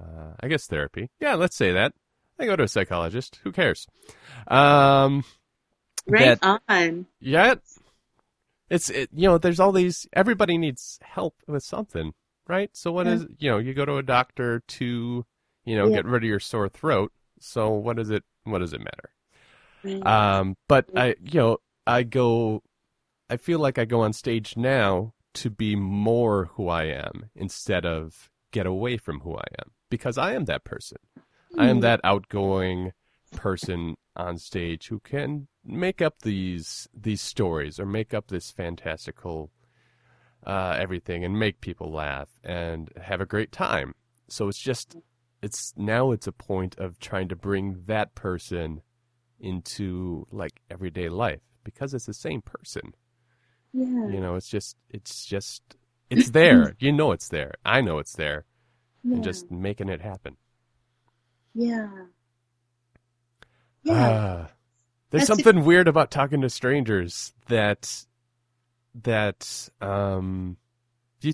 uh, I guess therapy. Yeah, let's say that. I go to a psychologist. Who cares? Um, right that- on yeah, it's it, you know, there's all these. Everybody needs help with something, right? So what Yeah. is you know, you go to a doctor to you know Yeah. get rid of your sore throat. So what does it what does it matter? Um, but I you know I go, I feel like I go on stage now to be more who I am instead of get away from who I am because I am that person. I am Hmm. that outgoing person on stage who can make up these these stories or make up this fantastical uh, everything and make people laugh and have a great time. So it's just it's now it's a point of trying to bring that person into like everyday life because it's the same person. yeah You know, it's just it's just it's there. you know it's there. I know it's there. yeah And just making it happen. yeah yeah Ah, there's That's something weird about talking to strangers that that um you,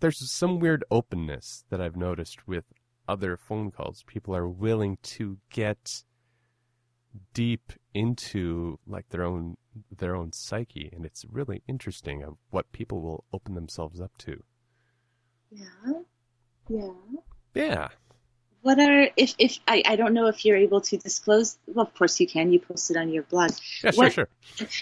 there's some weird openness that I've noticed with other phone calls. People are willing to get deep into like their own their own psyche and it's really interesting of what people will open themselves up to. yeah yeah Yeah. What are if if I, I don't know if you're able to disclose well of course you can you post it on your blog Yeah, sure, What- sure.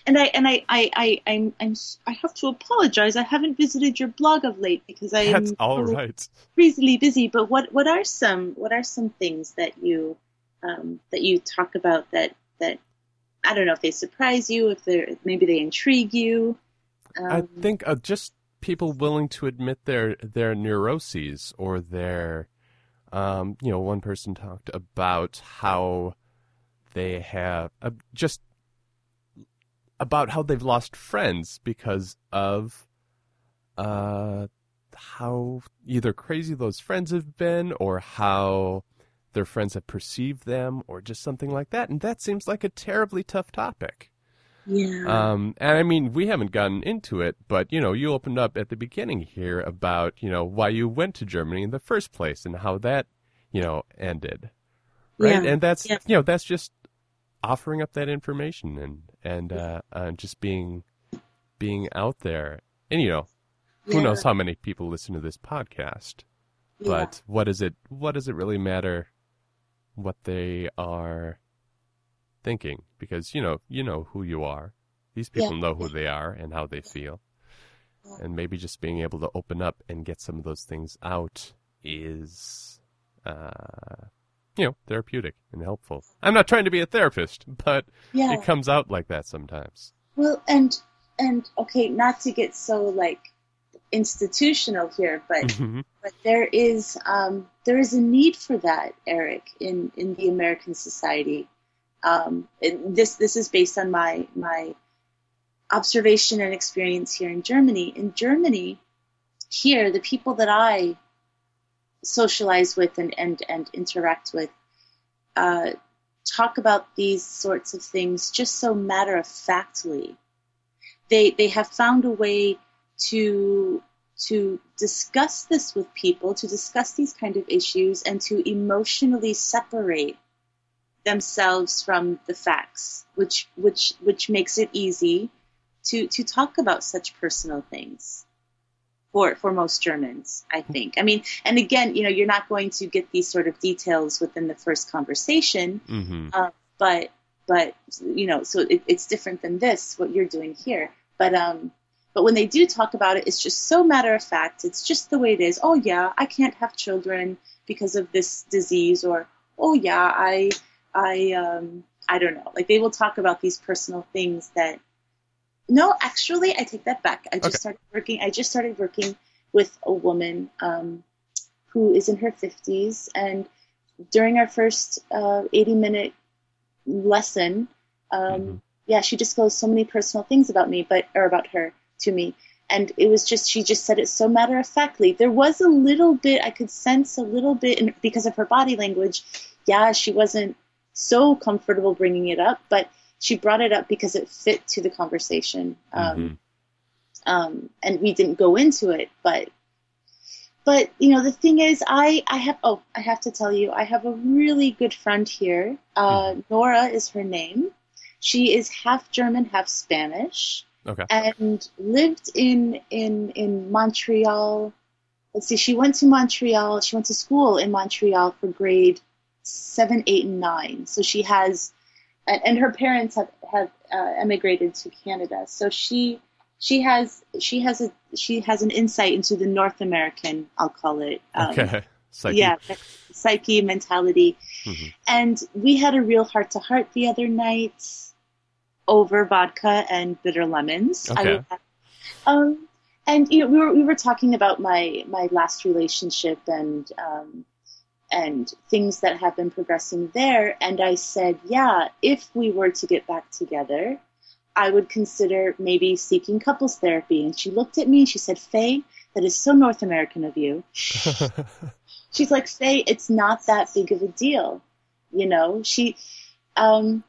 and I and I I I I'm, I'm I have to apologize I haven't visited your blog of late because I That's am all right so right. crazily busy but what what are some what are some things that you um, that you talk about that that I don't know if they surprise you if they are maybe they intrigue you um, I think uh, just people willing to admit their their neuroses or their, um, you know, one person talked about how they have uh, just about how they've lost friends because of uh, how either crazy those friends have been or how their friends have perceived them or just something like that, and that seems like a terribly tough topic. Yeah Um, and I mean, we haven't gotten into it, but you know, you opened up at the beginning here about you know why you went to Germany in the first place and how that you know ended, right? Yeah. And that's Yeah. you know that's just offering up that information and and uh, uh, just being being out there. And you know, who Yeah. knows how many people listen to this podcast? But what does it what does it really matter what they are thinking? Because you know you know who you are. These people Yeah. know who they are and how they feel. And maybe just being able to open up and get some of those things out is uh you know, therapeutic and helpful. I'm not trying to be a therapist, but yeah. it comes out like that sometimes. Well, and and okay, not to get so like institutional here, but Mhm. but there is um, there is a need for that, Eric, in in the American society. Um, this this is based on my my observation and experience here in Germany. In Germany, here the people that I socialize with and and, and interact with uh, talk about these sorts of things just so matter of factly. They they have found a way to to discuss this with people, to discuss these kind of issues, and to emotionally separate themselves from the facts, which which which makes it easy to to talk about such personal things for for most Germans, I think. I mean, and again, you know, you're not going to get these sort of details within the first conversation, Mhm. uh, but but you know, so it, it's different than this what you're doing here. But um, but when they do talk about it, it's just so matter of fact. It's just the way it is. Oh yeah, I can't have children because of this disease, or oh yeah, I I um I don't know. Like they will talk about these personal things that. No, actually, I take that back. I just Okay. started working. I just started working with a woman um, who is in her 50s, and during our first uh, 80 minute lesson, um, Mhm. yeah, she disclosed so many personal things about me, but or about her to me, and it was just she just said it so matter of factly. There was a little bit I could sense a little bit in, because of her body language. Yeah, she wasn't so comfortable bringing it up, but she brought it up because it fit to the conversation. Um, Mhm. um, and we didn't go into it, but but you know the thing is, I I have oh I have to tell you I have a really good friend here. Uh, Nora is her name. She is half German, half Spanish, Okay. and lived in in in Montreal. Let's see, she went to Montreal. She went to school in Montreal for grade seven, eight, and nine. So she has, and, her parents have have uh, emigrated to Canada. So she she has she has a she has an insight into the North American, I'll call it. um, Okay. Psyche. yeah, psyche, mentality. Mhm. And we had a real heart to heart the other night over vodka and bitter lemons. Okay. have- um, and you know, we were we were talking about my my last relationship and um, and things that have been progressing there. And I said, yeah, if we were to get back together, I would consider maybe seeking couples therapy. And she looked at me and she said, Faye, that is so North American of you. She's like, Faye, it's not that big of a deal. You know, she, um,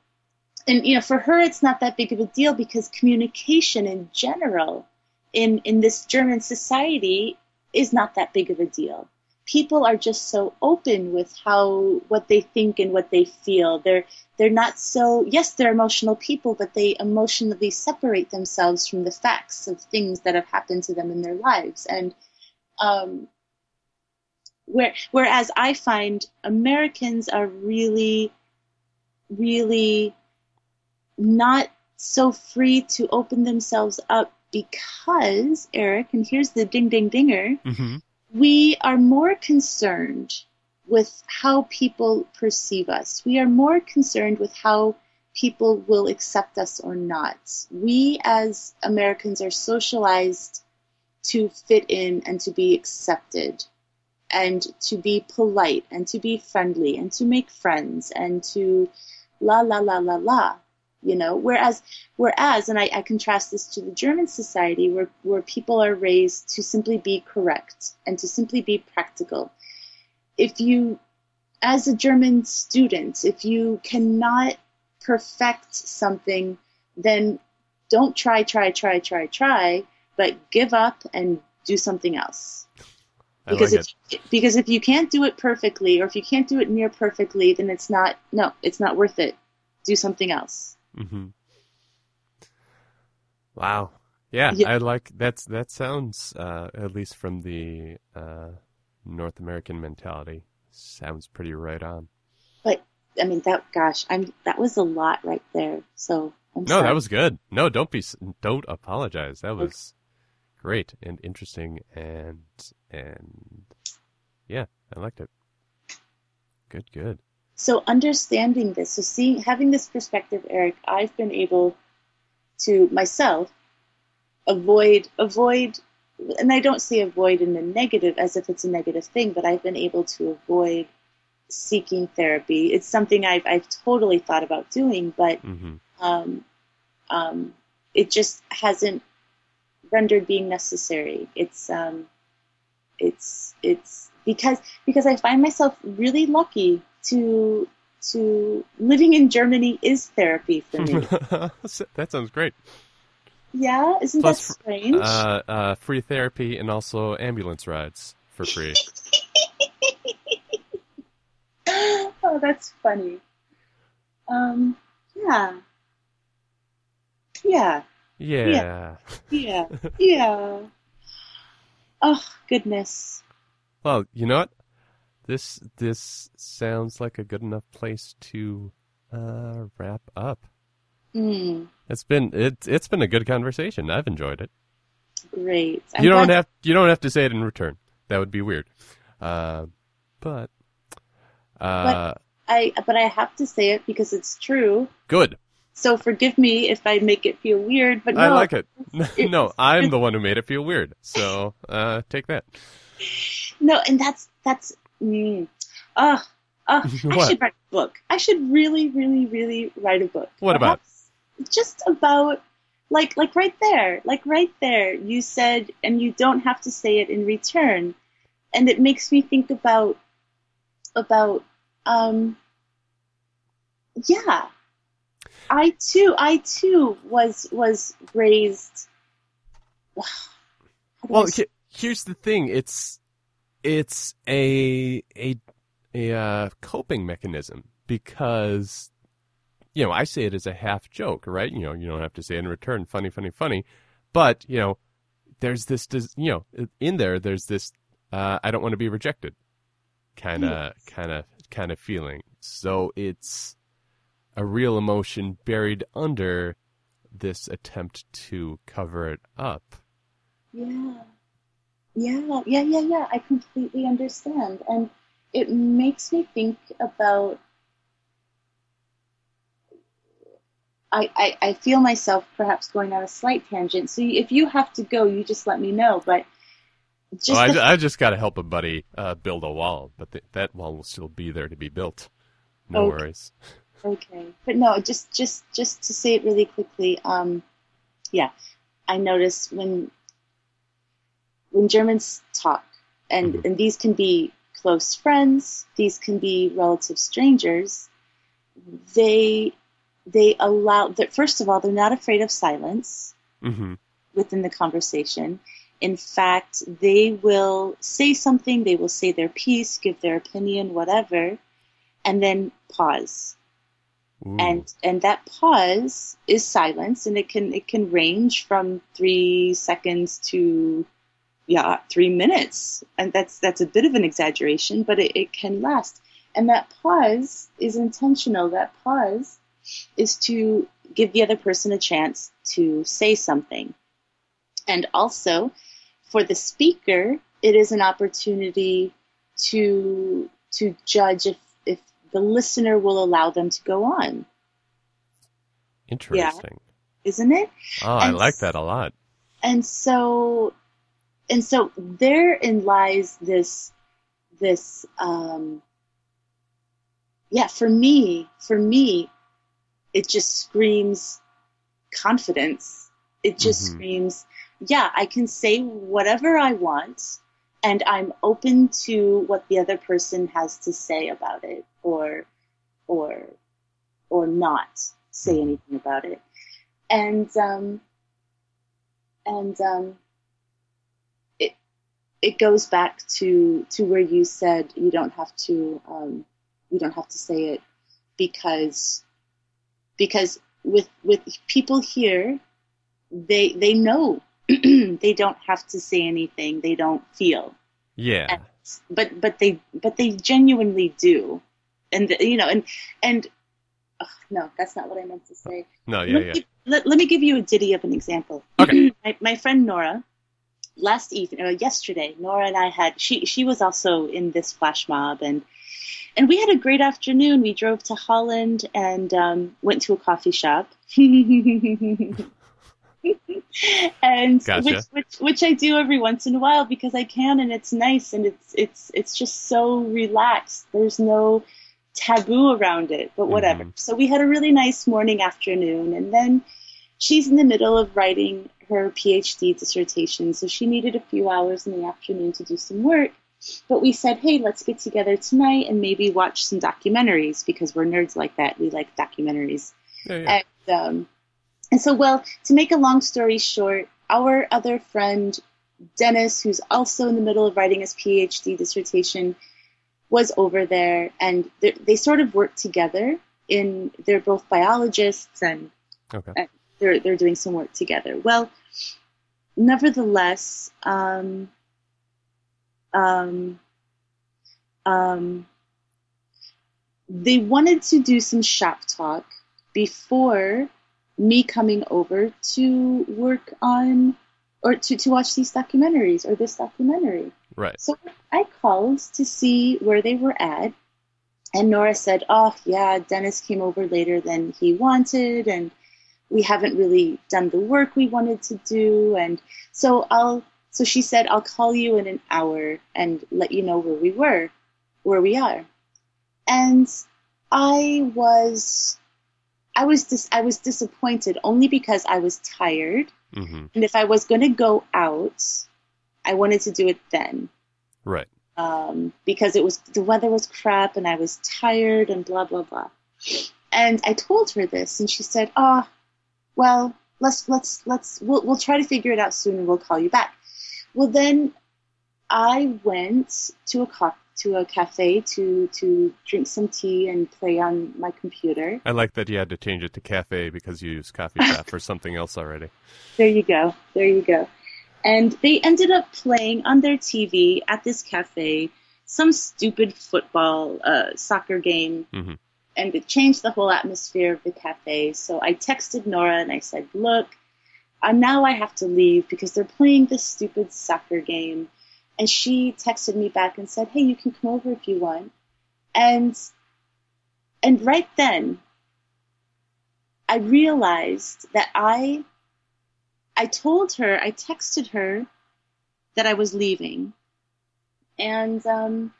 and you know, for her, it's not that big of a deal because communication in general in, in this German society is not that big of a deal. People are just so open with how, what they think and what they feel. They're, they're not so, yes, they're emotional people, but they emotionally separate themselves from the facts of things that have happened to them in their lives. And, um, where, whereas I find Americans are really, really not so free to open themselves up because, Eric, and here's the ding ding dinger, Mhm. We are more concerned with how people perceive us. We are more concerned with how people will accept us or not. We as Americans are socialized to fit in and to be accepted and to be polite and to be friendly and to make friends and to la la la la la you know? Whereas whereas and I, I contrast this to the german society where, where people are raised to simply be correct and to simply be practical. If you as a german student if you cannot perfect something then don't try try try try try but give up and do something else. I because like if because if you can't do it perfectly or if you can't do it near perfectly then it's not no it's not worth it. Do something else hmm Wow. Yeah, Yeah. I like that's that sounds uh, at least from the uh, North American mentality sounds pretty right on. but i mean that gosh i'm that was a lot right there so I'm No, sorry. that was good. No, don't be don't apologize. That was great and interesting and and yeah, I liked it. Good, good. So understanding this so seeing having this perspective eric i've been able to myself avoid avoid and i don't say avoid in a negative as if it's a negative thing but i've been able to avoid seeking therapy it's something i've, I've totally thought about doing but hmm um, um, it just hasn't rendered being necessary. It's um, it's it's because because I find myself really lucky to to living in Germany is therapy for me. that sounds great. yeah, isn't Plus, that strange? Uh, uh, free therapy and also ambulance rides for free. oh, that's funny. Um, yeah, yeah. Yeah. Yeah, yeah. Oh goodness. Well, you know what? This this sounds like a good enough place to uh, wrap up. Hmm. It's been it's it's been a good conversation. I've enjoyed it. Great. I'm you don't glad- have you don't have to say it in return. That would be weird. Uh, but uh, I but I have to say it because it's true. good. So forgive me if I make it feel weird, but no, I like it. it- no, I'm the one who made it feel weird. So uh, take that. no, and that's that's. Mm, uh, uh, I should write a book. I should really, really, really write a book. What about? Perhaps Just about like like right there, like right there. You said, and you don't have to say it in return, and it makes me think about about um yeah. I too, I too was was raised. Well, here's the thing. It's it's a a a uh, coping mechanism because you know I say it as a half joke, right? You know, you don't have to say it in return, funny, funny, funny. But you know, there's this, you know, in there, there's this. Uh, I don't want to be rejected, kind of, kind of, kind of feeling. So it's a real emotion buried under this attempt to cover it up. Yeah. Yeah, yeah, yeah, yeah. I completely understand. And it makes me think about I, I, I feel myself perhaps going on a slight tangent. So if you have to go, you just let me know. But just well, I, the- I just got to help a buddy uh, build a wall, but th- that wall will still be there to be built. No Okay. worries. Okay, but no, just just just to say it really quickly. Um, yeah, I notice when when Germans talk, and Mhm. and these can be close friends, these can be relative strangers. They they allow that. First of all, they're not afraid of silence hmm within the conversation. In fact, they will say something, they will say their piece, give their opinion, whatever, and then pause and and that pause is silence and it can it can range from three seconds to yeah three minutes. And that's that's a bit of an exaggeration but it, it can last. And that pause is intentional. That pause is to give the other person a chance to say something. And also for the speaker it is an opportunity to to judge if if the listener will allow them to go on. Interesting. isn't it? Oh, I like that a lot. and so and so therein lies this this um yeah for me for me it just screams confidence it just Mhm. screams yeah i can say whatever i want and i'm open to what the other person has to say about it or or or not say Mhm. anything about it and um and um, it goes back to to where you said you don't have to um, you don't have to say it because because with with people here they they know they don't have to say anything they don't feel Yeah. and, but but they but they genuinely do and you know and and ugh, no that's not what i meant to say No, yeah, let, yeah. Me, let, let me give you a ditty of an example Okay. my, my friend nora last evening or yesterday nora and i had she she was also in this flash mob and and we had a great afternoon we drove to holland and um, went to a coffee shop and Gotcha. which, which which I do every once in a while because I can and it's nice and it's it's it's just so relaxed. There's no taboo around it, but whatever. Mhm. So we had a really nice morning afternoon and then she's in the middle of writing her PhD dissertation, so she needed a few hours in the afternoon to do some work. But we said, hey, let's get together tonight and maybe watch some documentaries because we're nerds like that. We like documentaries. Yeah, yeah. And, um, and so, well, to make a long story short, our other friend, Dennis, who's also in the middle of writing his PhD dissertation, was over there and they sort of work together in, they're both biologists and Okay. They're, they're doing some work together. Well, nevertheless, um, um, um, they wanted to do some shop talk before me coming over to work on or to, to watch these documentaries or this documentary. Right. So I called to see where they were at, and Nora said, "Oh, yeah, Dennis came over later than he wanted, and we haven't really done the work we wanted to do, and so I'll." So she said, "I'll call you in an hour and let you know where we were, where we are." And I was, I was dis- I was disappointed only because I was tired, hmm and if I was going to go out, I wanted to do it then Right. um, because it was the weather was crap and I was tired and blah blah blah. And I told her this, and she said, "Ah, well, let's let's let's we'll we'll try to figure it out soon, and we'll call you back." Well, then I went to a co- to a cafe to to drink some tea and play on my computer. I like that you had to change it to cafe because you used coffee shop for something else already. There you go. There you go. And they ended up playing on their TV at this cafe some stupid football uh, soccer game. Mhm. And it changed the whole atmosphere of the cafe. So I texted Nora and I said, Look, uh, now I have to leave because they're playing this stupid soccer game. And she texted me back and said, Hey, you can come over if you want. And and right then I realized that I I told her, I texted her that I was leaving, and um,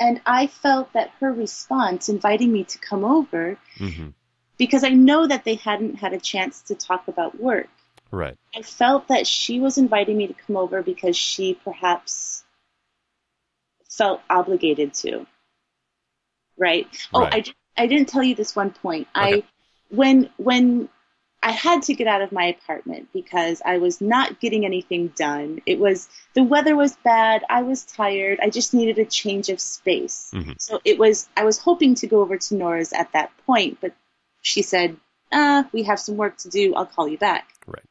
and I felt that her response, inviting me to come over, hmm because I know that they hadn't had a chance to talk about work. Right. I felt that she was inviting me to come over because she perhaps felt obligated to. Right? Oh, Right. I, I didn't tell you this one point. I when when I had to get out of my apartment because I was not getting anything done. It was the weather was bad. I was tired. I just needed a change of space. Mhm. So it was. I was hoping to go over to Nora's at that point, but she said, "Uh, we have some work to do. I'll call you back." Right.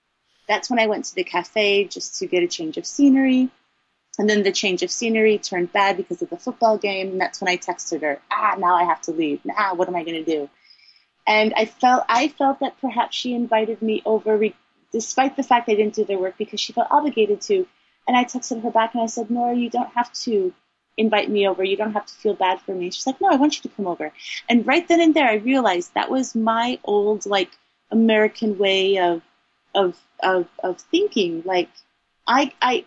That's when I went to the cafe just to get a change of scenery. And then the change of scenery turned bad because of the football game. And that's when I texted her, ah, now I have to leave. Now, what am I going to do? And I felt, I felt that perhaps she invited me over, re- despite the fact I didn't do their work, because she felt obligated to. And I texted her back and I said, Nora, you don't have to invite me over. You don't have to feel bad for me. She's like, no, I want you to come over. And right then and there, I realized that was my old, like, American way of, of, of, of thinking. Like, I, I,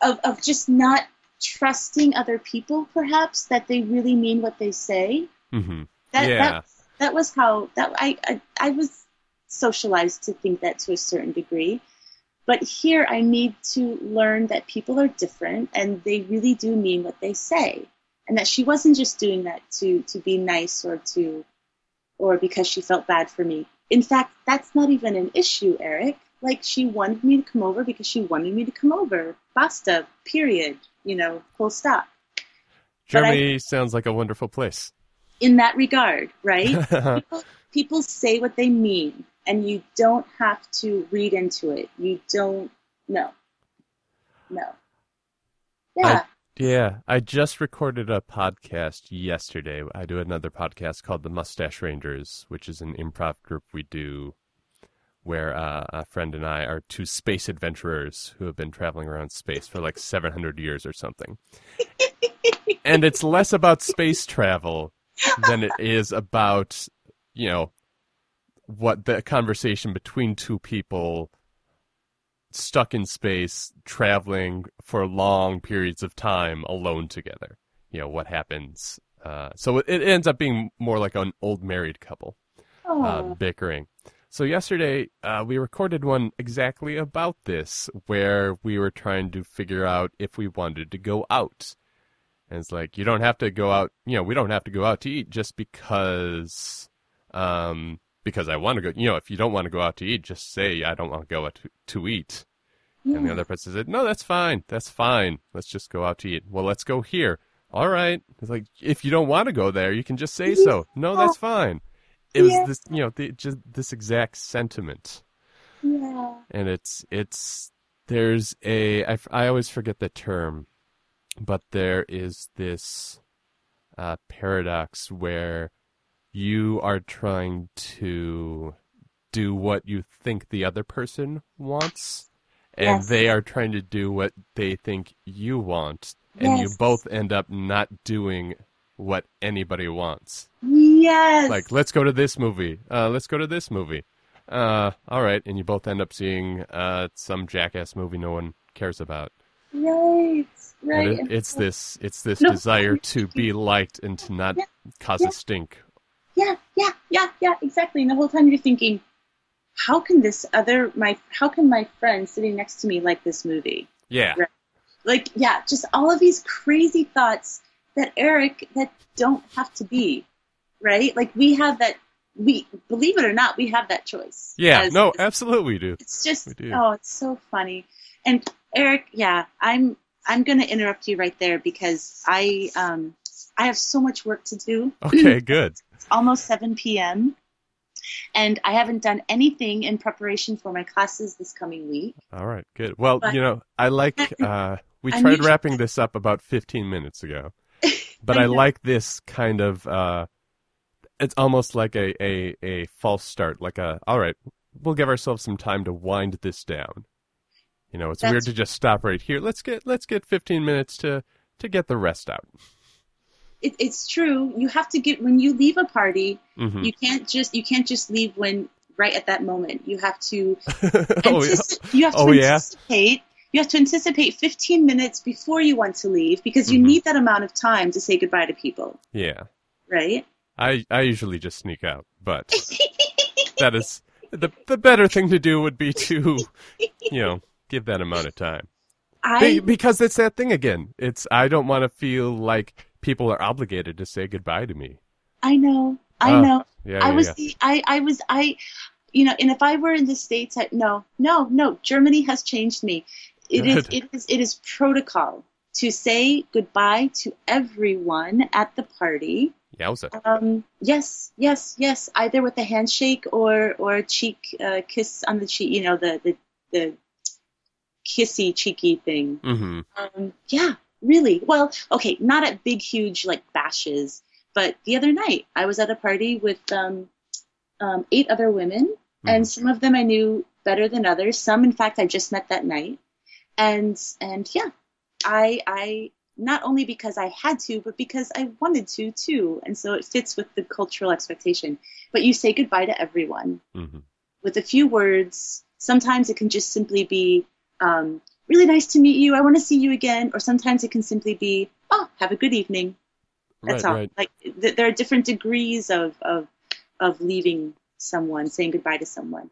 of, of just not trusting other people, perhaps, that they really mean what they say. hmm That, Yeah. that, that was how, that, I, I, I was socialized to think that to a certain degree. But here I need to learn that people are different and they really do mean what they say. And that she wasn't just doing that to, to be nice or to, or because she felt bad for me. In fact, that's not even an issue, Eric. like she wanted me to come over because she wanted me to come over. Basta. Period. You know, full stop. Germany I, sounds like a wonderful place. In that regard, right? people, people say what they mean, and you don't have to read into it. You don't. know. No. Yeah. I, yeah, I just recorded a podcast yesterday. I do another podcast called The Mustache Rangers, which is an improv group we do where uh, a friend and I are two space adventurers who have been traveling around space for like 700 years or something. and it's less about space travel than it is about, you know, what the conversation between two people stuck in space traveling for long periods of time alone together. You know, what happens. Uh, so it, it, ends up being more like an old married couple uh, bickering. So yesterday uh, we recorded one exactly about this, where we were trying to figure out if we wanted to go out. And it's like you don't have to go out. You know, we don't have to go out to eat just because, um, because I want to go. You know, if you don't want to go out to eat, just say I don't want to go out to, to eat. Yeah. And the other person said, "No, that's fine. That's fine. Let's just go out to eat." Well, let's go here. All right. It's like if you don't want to go there, you can just say so. No, that's fine it was this you know the, just this exact sentiment yeah and it's it's there's a I, I always forget the term but there is this uh, paradox where you are trying to do what you think the other person wants and yes. they are trying to do what they think you want and yes. you both end up not doing what anybody wants. Yes. Like, let's go to this movie. Uh, let's go to this movie. Uh, all right, and you both end up seeing uh, some jackass movie no one cares about. Right, right. It, it's this, it's this no, desire to be liked and to not yeah, cause yeah. a stink. Yeah, yeah, yeah, yeah, exactly. And the whole time you're thinking, how can this other my, how can my friend sitting next to me like this movie? Yeah. Right? Like, yeah, just all of these crazy thoughts that Eric that don't have to be right. Like we have that. We believe it or not, we have that choice. Yeah, as, no, absolutely we do. It's just do. oh, it's so funny. And Eric, yeah, I'm I'm going to interrupt you right there because I um I have so much work to do. Okay, good. it's almost 7 p.m. And I haven't done anything in preparation for my classes this coming week. All right, good. Well, but, you know, I like uh we tried wrapping this up about 15 minutes ago but I, I like this kind of. Uh, it's almost like a, a, a false start, like a all right, we'll give ourselves some time to wind this down. You know, it's That's... weird to just stop right here. Let's get let's get 15 minutes to to get the rest out. It, it's true. You have to get when you leave a party. Mm-hmm. You can't just you can't just leave when right at that moment. You have to. oh, yeah. You have to oh, anticipate. Yeah? you have to anticipate 15 minutes before you want to leave because you mm-hmm. need that amount of time to say goodbye to people. Yeah. Right? I I usually just sneak out, but that is the the better thing to do would be to you know, give that amount of time. I, because it's that thing again. It's I don't want to feel like people are obligated to say goodbye to me. I know. I uh, know. Yeah, I yeah, was yeah. the I I was I you know, and if I were in the states, I, no, no, no. Germany has changed me. It is, it is it is protocol to say goodbye to everyone at the party. Yowza. Um, yes, yes, yes. Either with a handshake or or a cheek uh, kiss on the cheek. You know the the the kissy cheeky thing. Mm-hmm. Um, yeah, really. Well, okay, not at big huge like bashes, but the other night I was at a party with um, um, eight other women, mm-hmm. and some of them I knew better than others. Some, in fact, I just met that night and and yeah, I I not only because I had to, but because I wanted to too, and so it fits with the cultural expectation. But you say goodbye to everyone mm-hmm. with a few words. Sometimes it can just simply be um, really nice to meet you. I want to see you again. Or sometimes it can simply be, oh, have a good evening. That's right, all. Right. Like th- there are different degrees of, of of leaving someone, saying goodbye to someone.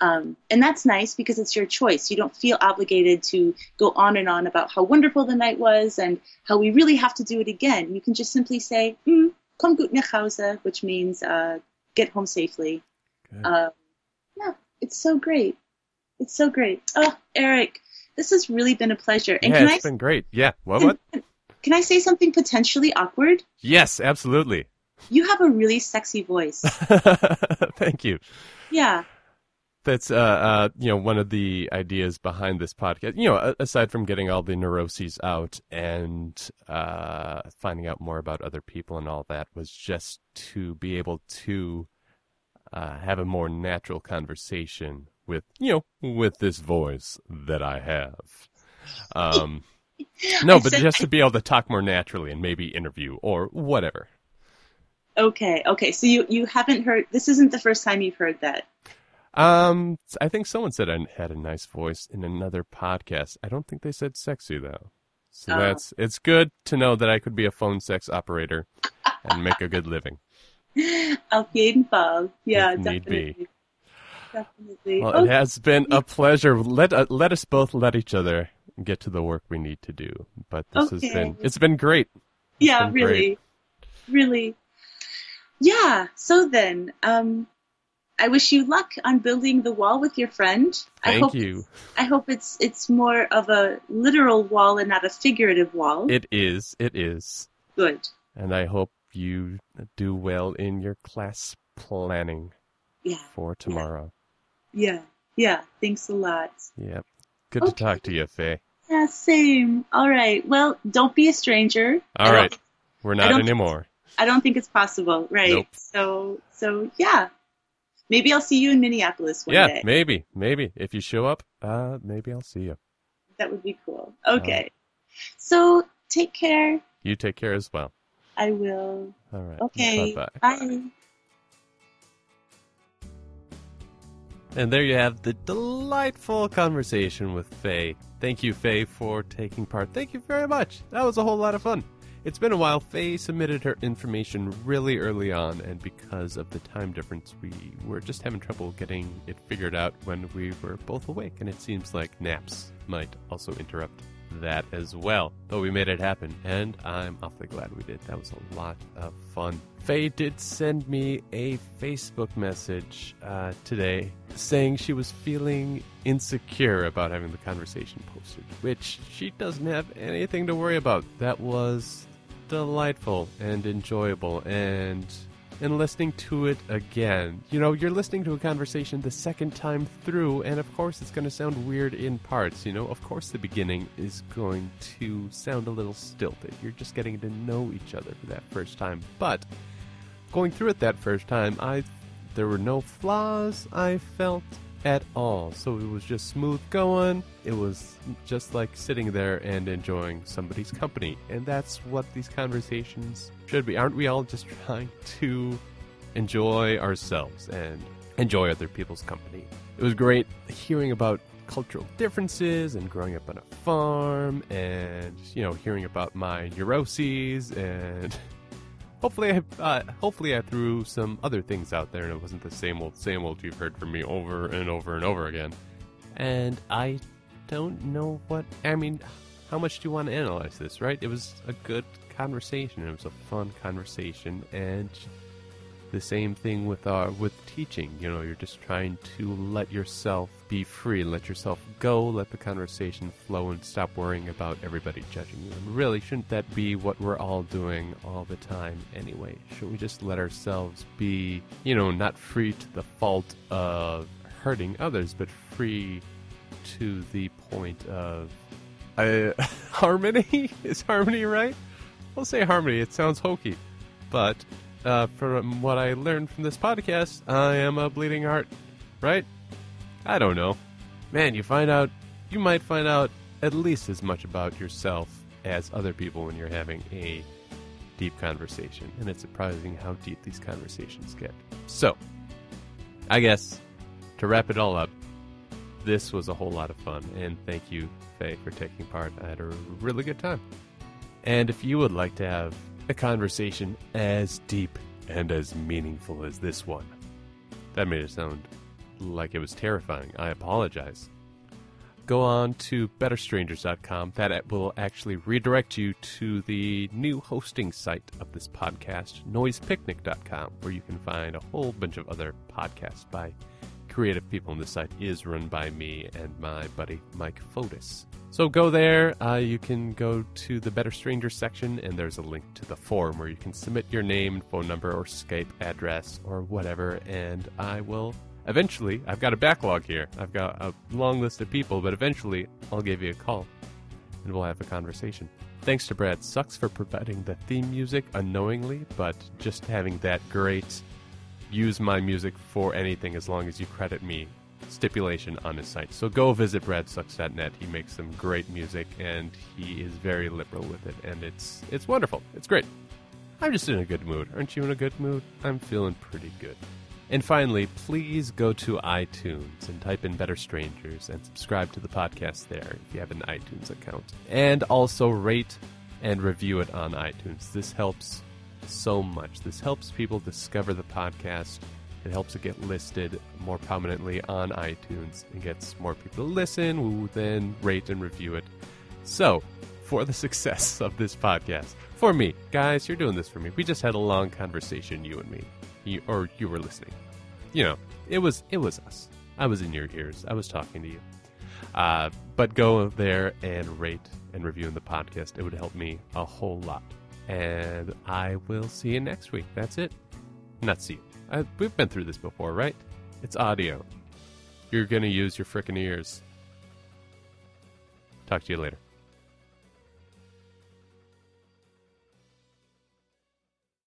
Um, and that's nice because it's your choice. You don't feel obligated to go on and on about how wonderful the night was and how we really have to do it again. You can just simply say, mm, komm gut nach Hause, which means uh, get home safely. Uh, yeah, it's so great. It's so great. Oh, Eric, this has really been a pleasure. And yeah, can it's I, been great. Yeah. What? What? Can I say something potentially awkward? Yes, absolutely. You have a really sexy voice. Thank you. Yeah. That's uh, uh, you know one of the ideas behind this podcast. You know, aside from getting all the neuroses out and uh, finding out more about other people and all that, was just to be able to uh, have a more natural conversation with you know with this voice that I have. Um, no, but just to be able to talk more naturally and maybe interview or whatever. Okay, okay. So you you haven't heard. This isn't the first time you've heard that. Um, I think someone said I had a nice voice in another podcast. I don't think they said sexy though. So oh. that's it's good to know that I could be a phone sex operator and make a good living. Auf jeden Fall. Yeah, if definitely. Definitely. Well, it has been a pleasure. Let uh, let us both let each other get to the work we need to do. But this okay. has been it's been great. It's yeah, been really, great. really. Yeah. So then, um, I wish you luck on building the wall with your friend. Thank I hope, you. I hope it's it's more of a literal wall and not a figurative wall. It is. It is. Good. And I hope you do well in your class planning. Yeah. For tomorrow. Yeah. Yeah. Yeah. Thanks a lot. Yep. Good okay. to talk to you, Faye. Yeah, same. All right. Well, don't be a stranger. All right. We're not I anymore. I don't think it's possible, right? Nope. So, so yeah. Maybe I'll see you in Minneapolis one yeah, day. Yeah, maybe, maybe if you show up, uh, maybe I'll see you. That would be cool. Okay. Uh, so take care. You take care as well. I will. All right. Okay. Bye-bye. Bye. And there you have the delightful conversation with Faye. Thank you, Faye, for taking part. Thank you very much. That was a whole lot of fun. It's been a while. Faye submitted her information really early on, and because of the time difference, we were just having trouble getting it figured out when we were both awake, and it seems like naps might also interrupt that as well. But we made it happen, and I'm awfully glad we did. That was a lot of fun. Faye did send me a Facebook message uh, today saying she was feeling insecure about having the conversation posted, which she doesn't have anything to worry about. That was delightful and enjoyable and and listening to it again. You know, you're listening to a conversation the second time through, and of course, it's going to sound weird in parts. You know, of course, the beginning is going to sound a little stilted. You're just getting to know each other for that first time. But going through it that first time, I there were no flaws I felt at all. So it was just smooth going. It was just like sitting there and enjoying somebody's company. And that's what these conversations should be. Aren't we all just trying to enjoy ourselves and enjoy other people's company? It was great hearing about cultural differences and growing up on a farm and, you know, hearing about my neuroses and hopefully I uh, hopefully I threw some other things out there and it wasn't the same old same old you've heard from me over and over and over again. And I don't know what I mean. How much do you want to analyze this? Right? It was a good conversation. It was a fun conversation, and the same thing with uh, with teaching. You know, you're just trying to let yourself be free, let yourself go, let the conversation flow, and stop worrying about everybody judging you. And really, shouldn't that be what we're all doing all the time anyway? Should we just let ourselves be, you know, not free to the fault of hurting others, but free to the point of uh, harmony? Is harmony right? I'll say harmony. It sounds hokey, but uh, from what I learned from this podcast, I am a bleeding heart, right? I don't know. Man, you find out, you might find out at least as much about yourself as other people when you're having a deep conversation. And it's surprising how deep these conversations get. So, I guess to wrap it all up, this was a whole lot of fun. And thank you, Faye, for taking part. I had a really good time. And if you would like to have a conversation as deep and as meaningful as this one. That made it sound like it was terrifying. I apologize. Go on to betterstrangers.com. That will actually redirect you to the new hosting site of this podcast, noisepicnic.com, where you can find a whole bunch of other podcasts by creative people on the site is run by me and my buddy Mike Fotis. So go there. Uh, you can go to the Better Stranger section, and there's a link to the form where you can submit your name, phone number, or Skype address, or whatever, and I will eventually. I've got a backlog here. I've got a long list of people, but eventually I'll give you a call, and we'll have a conversation. Thanks to Brad Sucks for providing the theme music unknowingly, but just having that great use my music for anything as long as you credit me stipulation on his site. So go visit bradsucks.net. He makes some great music and he is very liberal with it and it's it's wonderful. It's great. I'm just in a good mood. Aren't you in a good mood? I'm feeling pretty good. And finally, please go to iTunes and type in Better Strangers and subscribe to the podcast there if you have an iTunes account. And also rate and review it on iTunes. This helps so much. This helps people discover the podcast. It helps it get listed more prominently on iTunes and gets more people to listen who then rate and review it. So, for the success of this podcast, for me, guys, you're doing this for me. We just had a long conversation, you and me, you, or you were listening. You know, it was it was us. I was in your ears. I was talking to you. Uh, but go there and rate and review in the podcast. It would help me a whole lot. And I will see you next week. That's it. Not see you. I, we've been through this before, right? It's audio. You're going to use your frickin' ears. Talk to you later.